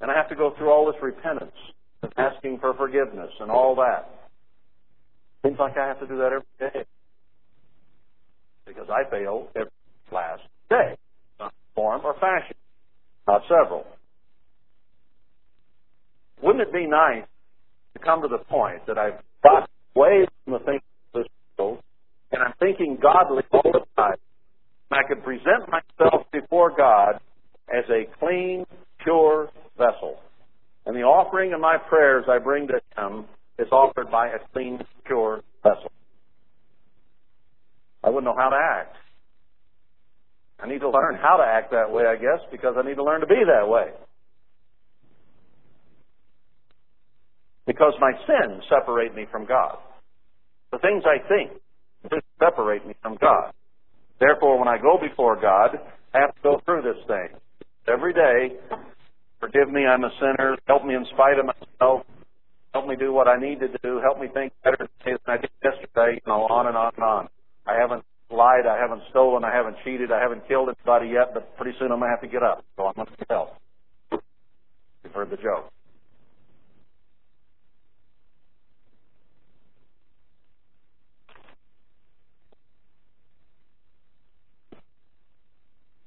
[SPEAKER 1] And I have to go through all this repentance and asking for forgiveness and all that. Seems like I have to do that every day. Because I fail every last day, some form or fashion, not several. Wouldn't it be nice to come to the point that I've got away from the things of this world and I'm thinking godly all the time? And I could present myself before God as a clean, pure vessel. And the offering of my prayers I bring to Him is offered by a clean, pure vessel. I wouldn't know how to act. I need to learn how to act that way, I guess, because I need to learn to be that way. Because my sins separate me from God. The things I think separate me from God. Therefore, when I go before God, I have to go through this thing. Every day, Forgive me, I'm a sinner. Help me in spite of myself. Help me do what I need to do. Help me think better today than I did yesterday. You know, on and on and on. I haven't lied. I haven't stolen. I haven't cheated. I haven't killed anybody yet, but pretty soon I'm going to have to get up. So I'm going to get help. You've heard the joke.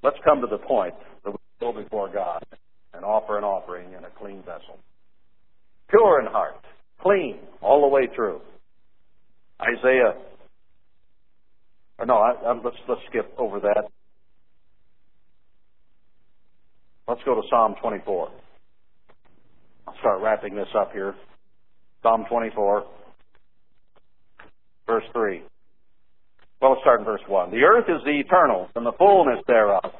[SPEAKER 1] Let's come to the point that we go before God and offer an offering in a clean vessel. Pure in heart, clean all the way through. Isaiah, or no, I, I, let's let's skip over that. Let's go to Psalm 24. I'll start wrapping this up here. Psalm 24, verse 3. Well, let's start in verse 1. The earth is the eternal, and the fullness thereof,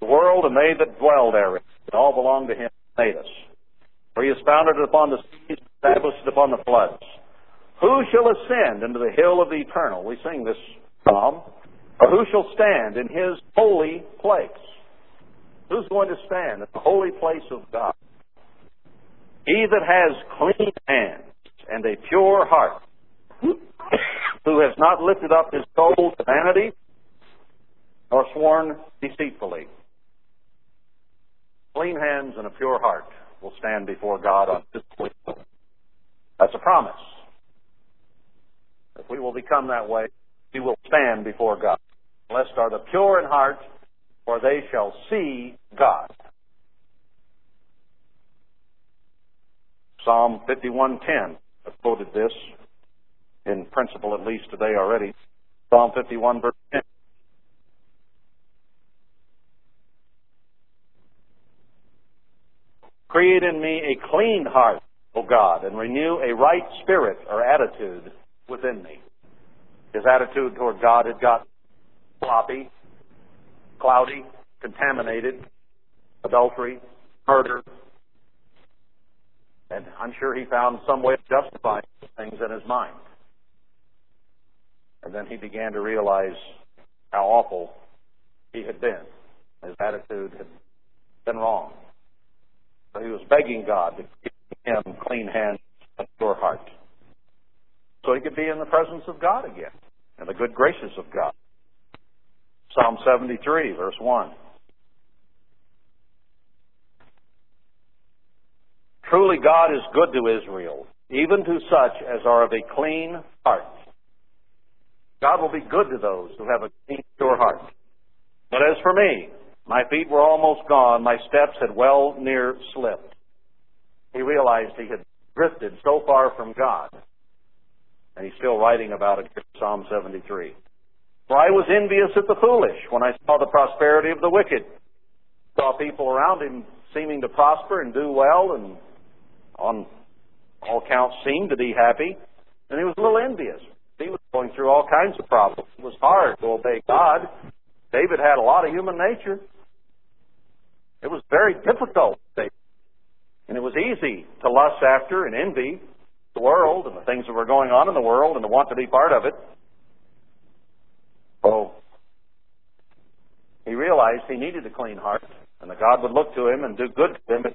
[SPEAKER 1] the world and they that dwell therein. It all belong to him who made us. For he has founded it upon the seas, established it upon the floods. Who shall ascend into the hill of the eternal? We sing this psalm. Or who shall stand in his holy place? Who's going to stand in the holy place of God? He that has clean hands and a pure heart, who has not lifted up his soul to vanity, nor sworn deceitfully. Clean hands and a pure heart will stand before God on this plea. That's a promise. If we will become that way, we will stand before God. Blessed are the pure in heart, for they shall see God. Psalm 51:10. I've quoted this in principle at least today already. Psalm 51 verse 10. Create in me a clean heart, O God, and renew a right spirit or attitude within me. His attitude toward God had got sloppy, cloudy, contaminated, adultery, murder. And I'm sure he found some way of justifying things in his mind. And then he began to realize how awful he had been. His attitude had been wrong. So he was begging God to give him clean hands and pure heart. So he could be in the presence of God again, in the good graces of God. Psalm 73, verse 1. Truly God is good to Israel, even to such as are of a clean heart. God will be good to those who have a clean, pure heart. But as for me, my feet were almost gone, my steps had well near slipped. He realized he had drifted so far from God. And he's still writing about it in Psalm 73. For I was envious at the foolish when I saw the prosperity of the wicked. Saw people around him seeming to prosper and do well and on all counts seemed to be happy. And he was a little envious. He was going through all kinds of problems. It was hard to obey God. David had a lot of human nature. It was very difficult. And it was easy to lust after and envy the world and the things that were going on in the world and to want to be part of it. So he realized he needed a clean heart and that God would look to him and do good to him and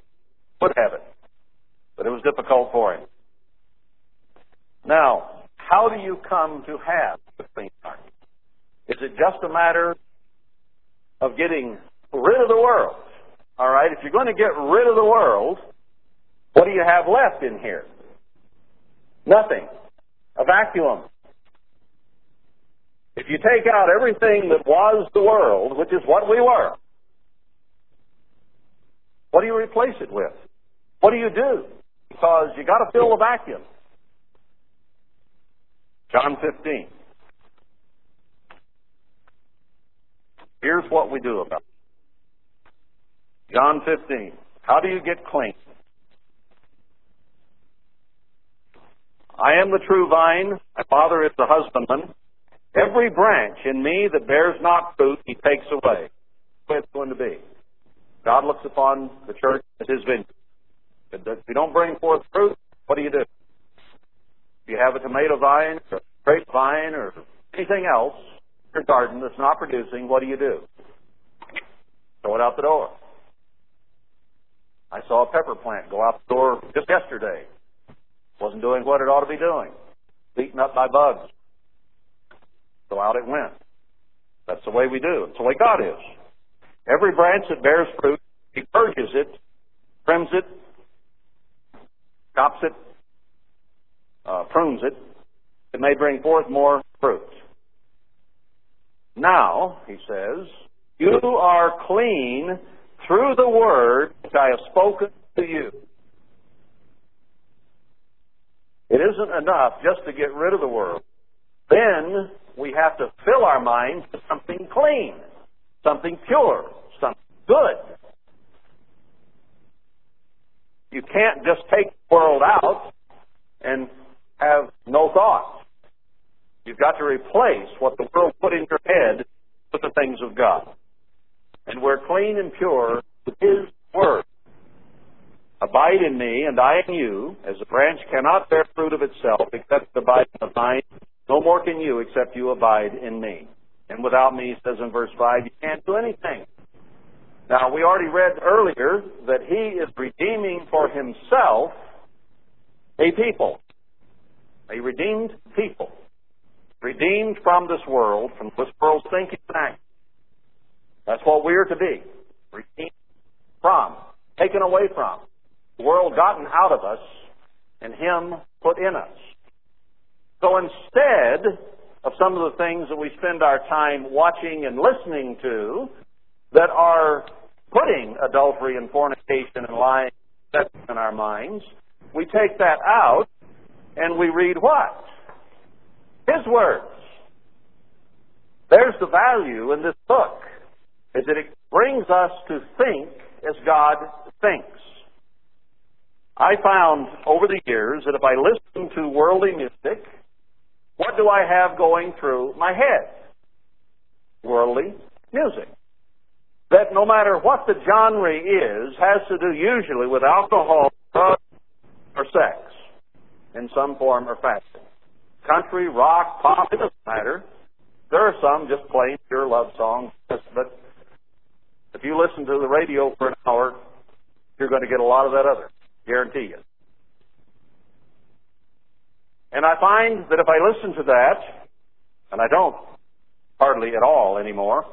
[SPEAKER 1] would have it. But it was difficult for him. Now, how do you come to have a clean heart? Is it just a matter of getting rid of the world? All right, if you're going to get rid of the world, what do you have left in here? Nothing. A vacuum. If you take out everything that was the world, which is what we were, what do you replace it with? What do you do? Because you got to fill the vacuum. John 15. Here's what we do about it. John 15. How do you get clean? I am the true vine. My Father is the husbandman. Every branch in me that bears not fruit, he takes away. That's it's going to be. God looks upon the church as his vineyard. If you don't bring forth fruit, what do you do? If you have a tomato vine, or a grapevine, or anything else, in your garden that's not producing, what do you do? Throw it out the door. I saw a pepper plant go out the door just yesterday. Wasn't doing what it ought to be doing. Beaten up by bugs. So out it went. That's the way we do. It's the way God is. Every branch that bears fruit, He purges it, trims it, chops it, uh, prunes it, it may bring forth more fruit. Now, he says, you are clean through the word which I have spoken to you. It isn't enough just to get rid of the world. Then we have to fill our minds with something clean, something pure, something good. You can't just take the world out and have no thoughts. You've got to replace what the world put in your head with the things of God. And we're clean and pure with His Word. Abide in me, and I in you, as a branch cannot bear fruit of itself except it abide in the vine. No more can you except you abide in me. And without me, he says in verse 5, you can't do anything. Now, we already read earlier that he is redeeming for himself a people, a redeemed people, redeemed from this world, from this world's thinking and acting. That's what we're to be. Redeemed from, taken away from. The world gotten out of us, and Him put in us. So instead of some of the things that we spend our time watching and listening to, that are putting adultery and fornication and lying in our minds, we take that out and we read what? His words. There's the value in this book, is that it brings us to think as God thinks. I found over the years that if I listen to worldly music, what do I have going through my head? Worldly music that no matter what the genre is, has to do usually with alcohol, drugs, or sex in some form or fashion. Country, rock, pop, it doesn't matter. There are some just plain pure love songs, but if you listen to the radio for an hour, you're going to get a lot of that other. Guarantee you. And I find that if I listen to that, and I don't hardly at all anymore,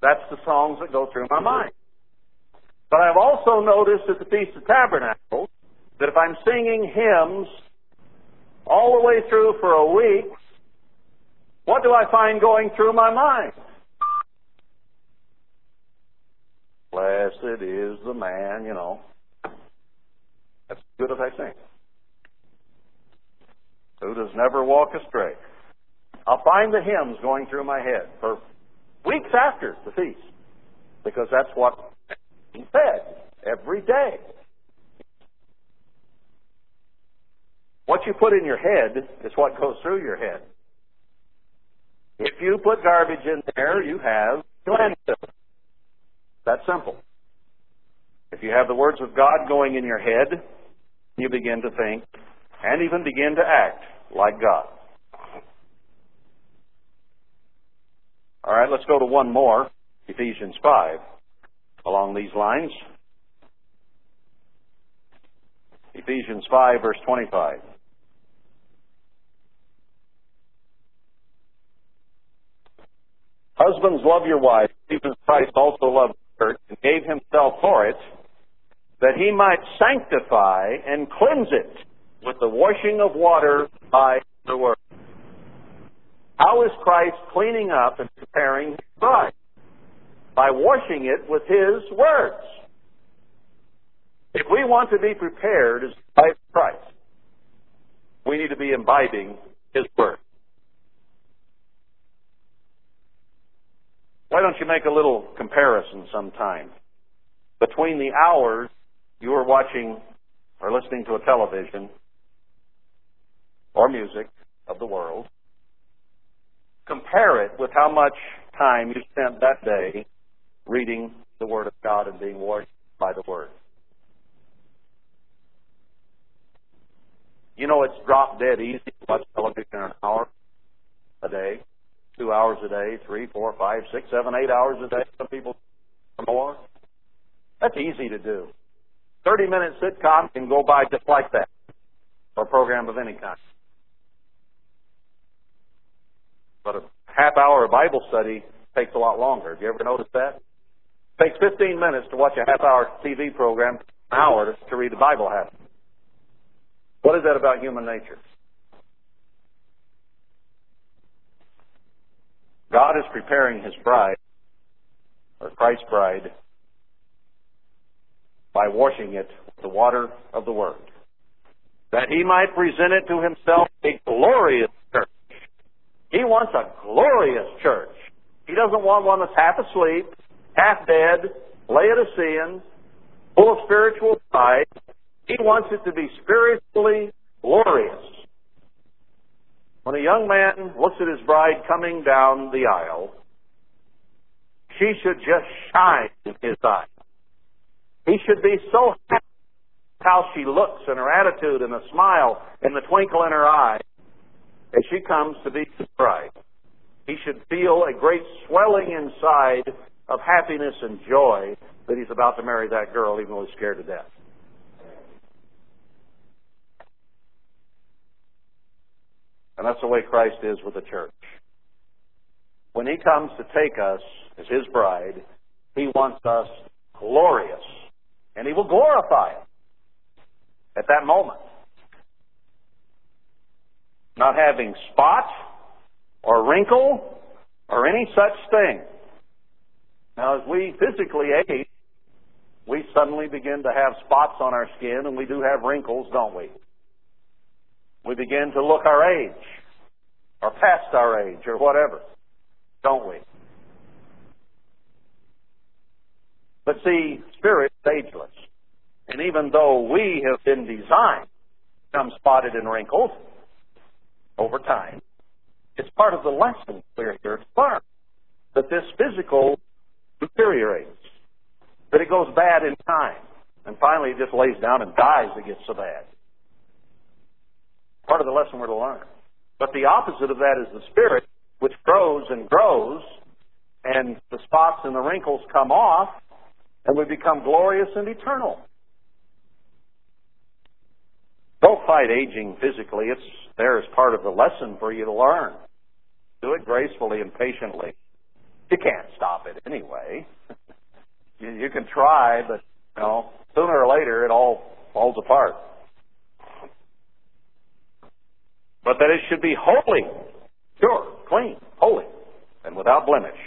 [SPEAKER 1] that's the songs that go through my mind. But I've also noticed at the Feast of Tabernacles that if I'm singing hymns all the way through for a week, what do I find going through my mind? Blessed is the man, you know. That's as good as I sing. Who does never walk astray. I'll find the hymns going through my head for weeks after the feast. Because that's what he said every day. What you put in your head is what goes through your head. If you put garbage in there, you have landfill. That's simple. If you have the words of God going in your head, you begin to think and even begin to act like God. All right, let's go to one more, Ephesians 5, along these lines. Ephesians 5, verse 25. Husbands, love your wives, even Christ also loved and gave himself for it, that he might sanctify and cleanse it with the washing of water by the word. How is Christ cleaning up and preparing his bride? By washing it with his words. If we want to be prepared as Christ, we need to be imbibing his word. Why don't you make a little comparison sometime between the hours you are watching or listening to a television or music of the world, compare it with how much time you spent that day reading the Word of God and being washed by the Word. You know, it's drop dead easy to watch television an hour a day, two hours a day, three, four, five, six, seven, eight hours a day. Some people more. That's easy to do. 30 minute sitcom can go by just like that, or a program of any kind. But a half hour of Bible study takes a lot longer. Have you ever noticed that? It takes 15 minutes to watch a half hour TV program, an hour to, to read the Bible half. What is that about human nature? God is preparing His bride, or Christ's bride, by washing it with the water of the Word, that He might present it to Himself a glorious church. He wants a glorious church. He doesn't want one that's half asleep, half dead, Laodicean, full of spiritual pride. He wants it to be spiritually glorious. When a young man looks at his bride coming down the aisle, she should just shine in his eyes. He should be so happy how she looks and her attitude and the smile and the twinkle in her eye as she comes to be his bride. He should feel a great swelling inside of happiness and joy that he's about to marry that girl even though he's scared to death. And that's the way Christ is with the church. When he comes to take us as his bride, he wants us glorious. And he will glorify us at that moment. Not having spot or wrinkle or any such thing. Now, as we physically age, we suddenly begin to have spots on our skin and we do have wrinkles, don't we? We begin to look our age, or past our age, or whatever, don't we? But see, spirit is ageless. And even though we have been designed to become spotted and wrinkled over time, it's part of the lesson we're here to learn that this physical deteriorates, that it goes bad in time, and finally it just lays down and dies. It gets so bad part of the lesson we're to learn. But the opposite of that is the spirit, which grows and grows and the spots and the wrinkles come off, and we become glorious and eternal. Don't fight aging physically. It's there as part of the lesson for you to learn. Do it gracefully and patiently. You can't stop it anyway. you, you can try, but you know, sooner or later it all falls apart. But that it should be holy, pure, clean, holy, and without blemish.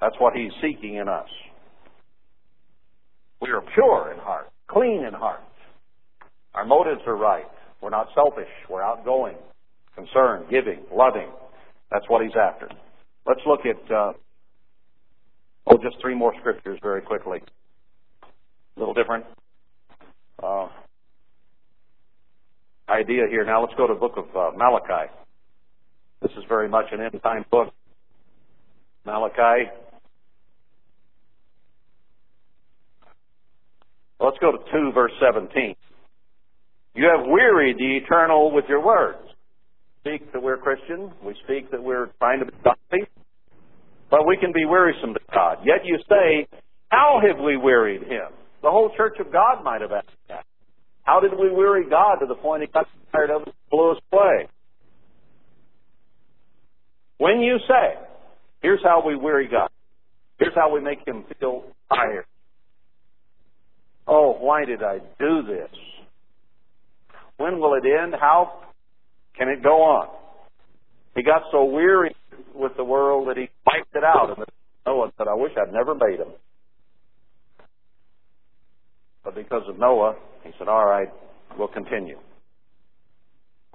[SPEAKER 1] That's what he's seeking in us. We are pure in heart, clean in heart. Our motives are right. We're not selfish. We're outgoing, concerned, giving, loving. That's what he's after. Let's look at, uh, oh, just three more scriptures very quickly. A little different uh, idea here. Now let's go to the book of uh, Malachi. This is very much an end time book. Malachi. Let's go to 2 verse 17. You have wearied the eternal with your words. Speak that we're Christian. We speak that we're trying to be godly. But we can be wearisome to God. Yet you say, How have we wearied him? The whole church of God might have asked that. How did we weary God to the point he got tired of us and blew us away? When you say, Here's how we weary God. Here's how we make him feel tired. Oh, why did I do this? When will it end? How can it go on? He got so weary with the world that he wiped it out. And Noah said, I wish I'd never made him. But because of Noah, he said, All right, we'll continue.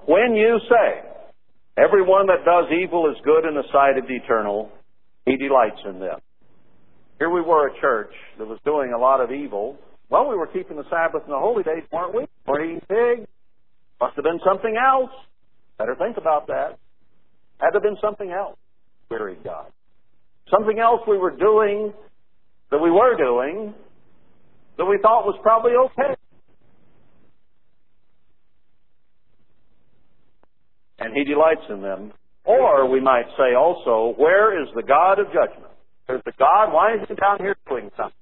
[SPEAKER 1] When you say, Everyone that does evil is good in the sight of the eternal, he delights in them. Here we were a church that was doing a lot of evil. Well, we were keeping the Sabbath and the holy days, weren't we? We're eating pigs. Must have been something else. Better think about that. Had to have been something else. Wearied God. Something else we were doing that we were doing that we thought was probably okay. And he delights in them. Or we might say also, where is the God of judgment? There's the God. Why is he down here doing something?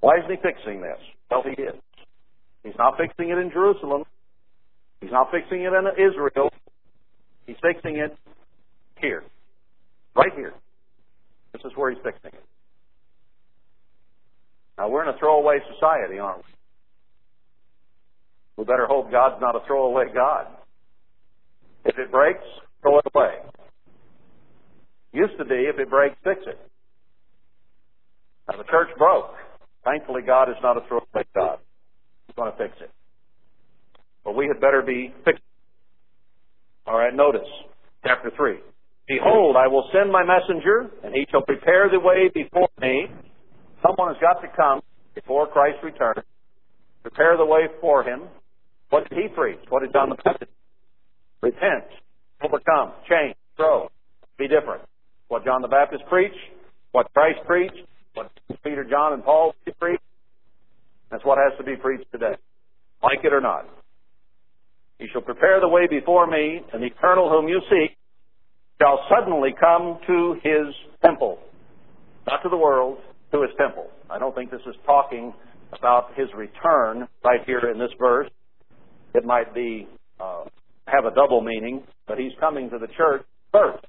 [SPEAKER 1] Why isn't he fixing this? Well, he is. He's not fixing it in Jerusalem. He's not fixing it in Israel. He's fixing it here. Right here. This is where he's fixing it. Now, we're in a throwaway society, aren't we? We better hope God's not a throwaway God. If it breaks, throw it away. Used to be, if it breaks, fix it. Now, the church broke. Thankfully, God is not a throwaway God He's going to fix it. But we had better be fixed. All right, notice chapter 3. Behold, I will send my messenger, and he shall prepare the way before me. Someone has got to come before Christ returns, prepare the way for him. What did he preach? What did John the Baptist? Preach? Repent, overcome, change, grow, be different. What John the Baptist preached, what Christ preached, what Peter, John, and Paul preached, that's what has to be preached today, like it or not. He shall prepare the way before me, and the eternal whom you seek shall suddenly come to his temple. Not to the world, to his temple. I don't think this is talking about his return right here in this verse. It might be uh, have a double meaning, but he's coming to the church first.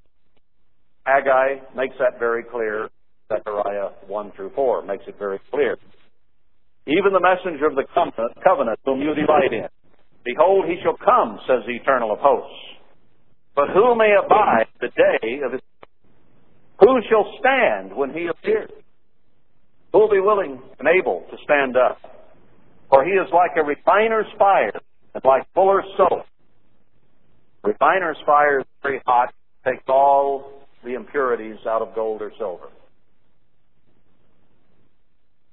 [SPEAKER 1] Haggai makes that very clear. Zechariah 1 through 4 makes it very clear even the messenger of the covenant whom you delight in. Behold, he shall come, says the eternal of hosts. But who may abide the day of his who shall stand when he appears? Who will be willing and able to stand up? For he is like a refiner's fire and like fuller's soap. Refiner's fire is very hot, takes all the impurities out of gold or silver.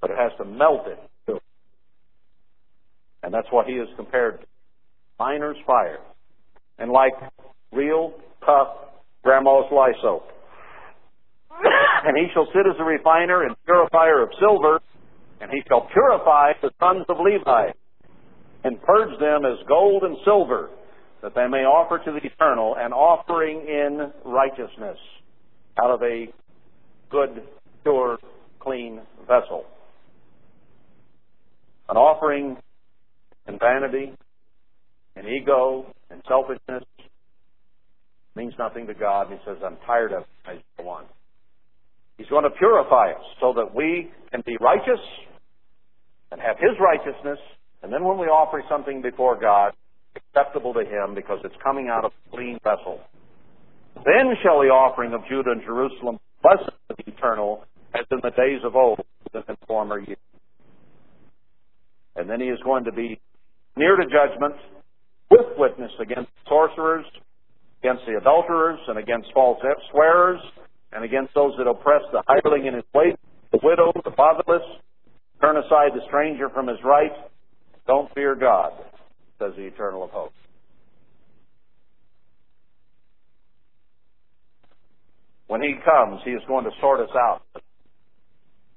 [SPEAKER 1] But it has to melt it Too. and that's what he is compared to. Refiner's fire. And like real tough grandma's lye soap. and he shall sit as a refiner and purifier of silver, and he shall purify the sons of Levi, and purge them as gold and silver, that they may offer to the eternal an offering in righteousness out of a good, pure, clean vessel. An offering in vanity, in ego, in selfishness means nothing to God. He says, I'm tired of it. I go on. He's going to purify us so that we can be righteous and have His righteousness. And then when we offer something before God, acceptable to Him because it's coming out of a clean vessel. Then shall the offering of Judah and Jerusalem bless the eternal as in the days of old, as in former years. And then he is going to be near to judgment with witness against sorcerers, against the adulterers, and against false swearers, and against those that oppress the hireling in his wages, the widow, the fatherless, turn aside the stranger from his right. Don't fear God, says the eternal of hosts. When he comes, he is going to sort us out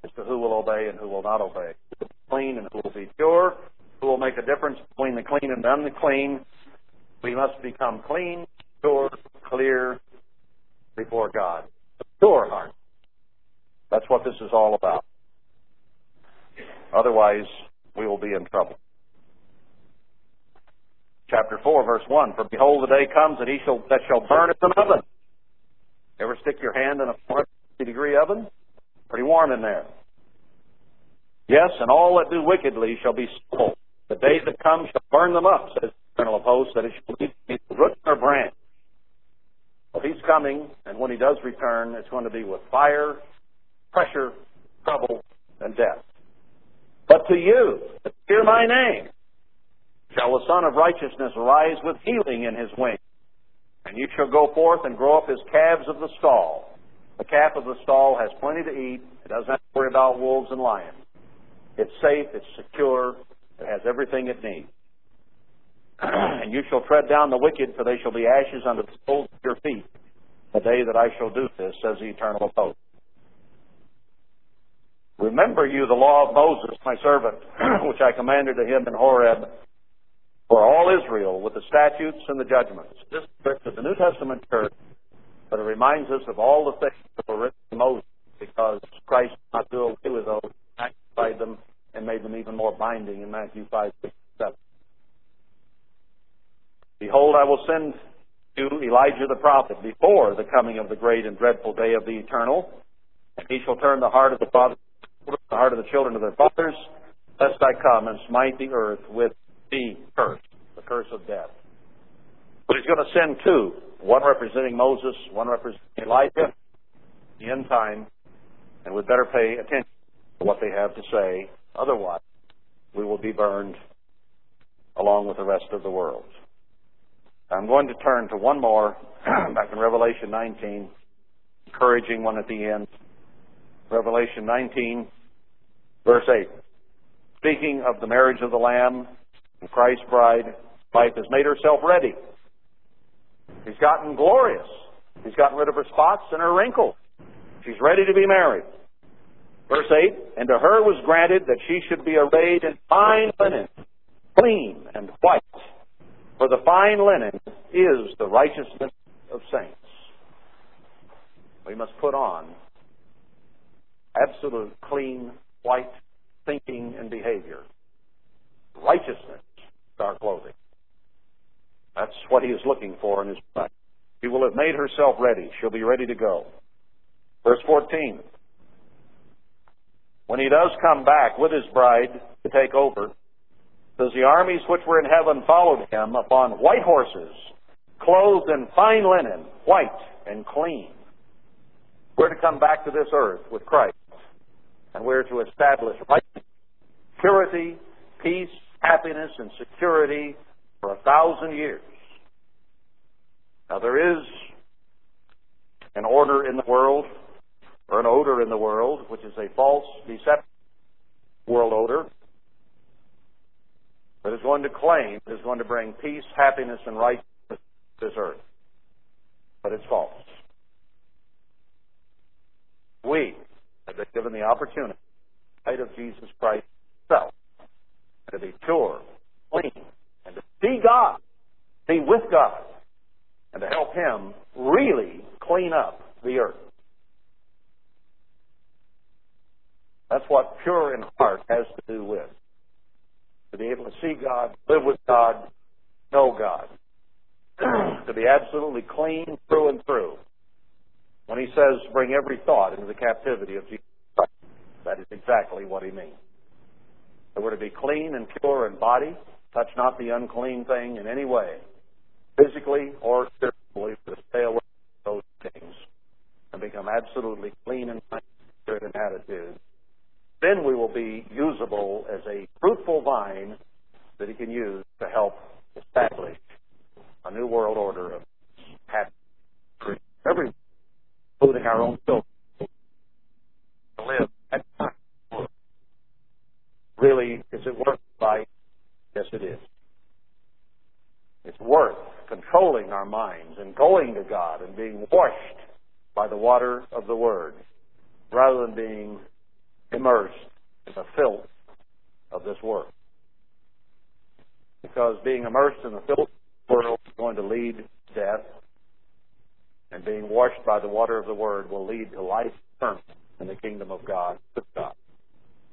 [SPEAKER 1] as to who will obey and who will not obey, who will be clean and who will be pure, who will make a difference between the clean and the unclean. We must become clean, pure, clear before God. A pure heart. That's what this is all about. Otherwise, we will be in trouble. Chapter 4, verse 1 For behold, the day comes that he shall, that shall burn as an oven Ever stick your hand in a 40 degree oven? Pretty warm in there. Yes, and all that do wickedly shall be stubble. The day that comes shall burn them up, says the Eternal of Hosts, that it shall be root or branch. Well, he's coming, and when he does return, it's going to be with fire, pressure, trouble, and death. But to you, that fear my name, shall the Sun of Righteousness rise with healing in his wings. And you shall go forth and grow up as calves of the stall. The calf of the stall has plenty to eat. It doesn't have to worry about wolves and lions. It's safe. It's secure. It has everything it needs. and you shall tread down the wicked, for they shall be ashes under the soles of your feet. The day that I shall do this, says the eternal of. Remember you the law of Moses, my servant, which I commanded to him in Horeb, for all Israel with the statutes and the judgments. This is the New Testament church, but it reminds us of all the things that were written in Moses because Christ did not do away with those, magnified them, and made them even more binding in Matthew 5, 6, 7. Behold, I will send you Elijah the prophet before the coming of the great and dreadful day of the eternal, and he shall turn the heart of the fathers, the heart of the children to their fathers, lest I come and smite the earth with the curse, the curse of death. But he's going to send two, one representing Moses, one representing Elijah, the end time, and we'd better pay attention to what they have to say. Otherwise, we will be burned along with the rest of the world. I'm going to turn to one more back in Revelation 19, encouraging one at the end. Revelation 19, verse 8. Speaking of the marriage of the Lamb, and Christ's bride wife has made herself ready. She's gotten glorious. She's gotten rid of her spots and her wrinkles. She's ready to be married. Verse 8, And to her was granted that she should be arrayed in fine linen, clean and white. For the fine linen is the righteousness of saints. We must put on absolute clean, white thinking and behavior. Righteousness our clothing. That's what he is looking for in his bride. She will have made herself ready. She'll be ready to go. Verse 14. When he does come back with his bride to take over, says the armies which were in heaven followed him upon white horses, clothed in fine linen, white and clean. We're to come back to this earth with Christ, and we're to establish righteousness, purity, peace, happiness and security for a thousand years. Now there is an order in the world, or an odor in the world, which is a false, deceptive world odor that is going to claim is going to bring peace, happiness, and righteousness to this earth. But it's false. We have been given the opportunity, in of Jesus Christ himself, to be pure, clean, and to see God be with God and to help Him really clean up the earth. That's what pure in heart has to do with. To be able to see God, live with God, know God. to be absolutely clean through and through. When he says, bring every thought into the captivity of Jesus Christ, that is exactly what he means. That we're to be clean and pure in body, touch not the unclean thing in any way, physically or spiritually, to stay away from those things and become absolutely clean in mind, spirit, and attitude. Then we will be usable as a fruitful vine that he can use to help establish a new world order of happiness, everyone, including our own children, to live at time. Really, is it worth fight? Yes, it is. It's worth controlling our minds and going to God and being washed by the water of the Word rather than being immersed in the filth of this world. Because being immersed in the filth of the world is going to lead to death, and being washed by the water of the Word will lead to life eternal in the kingdom of God with God.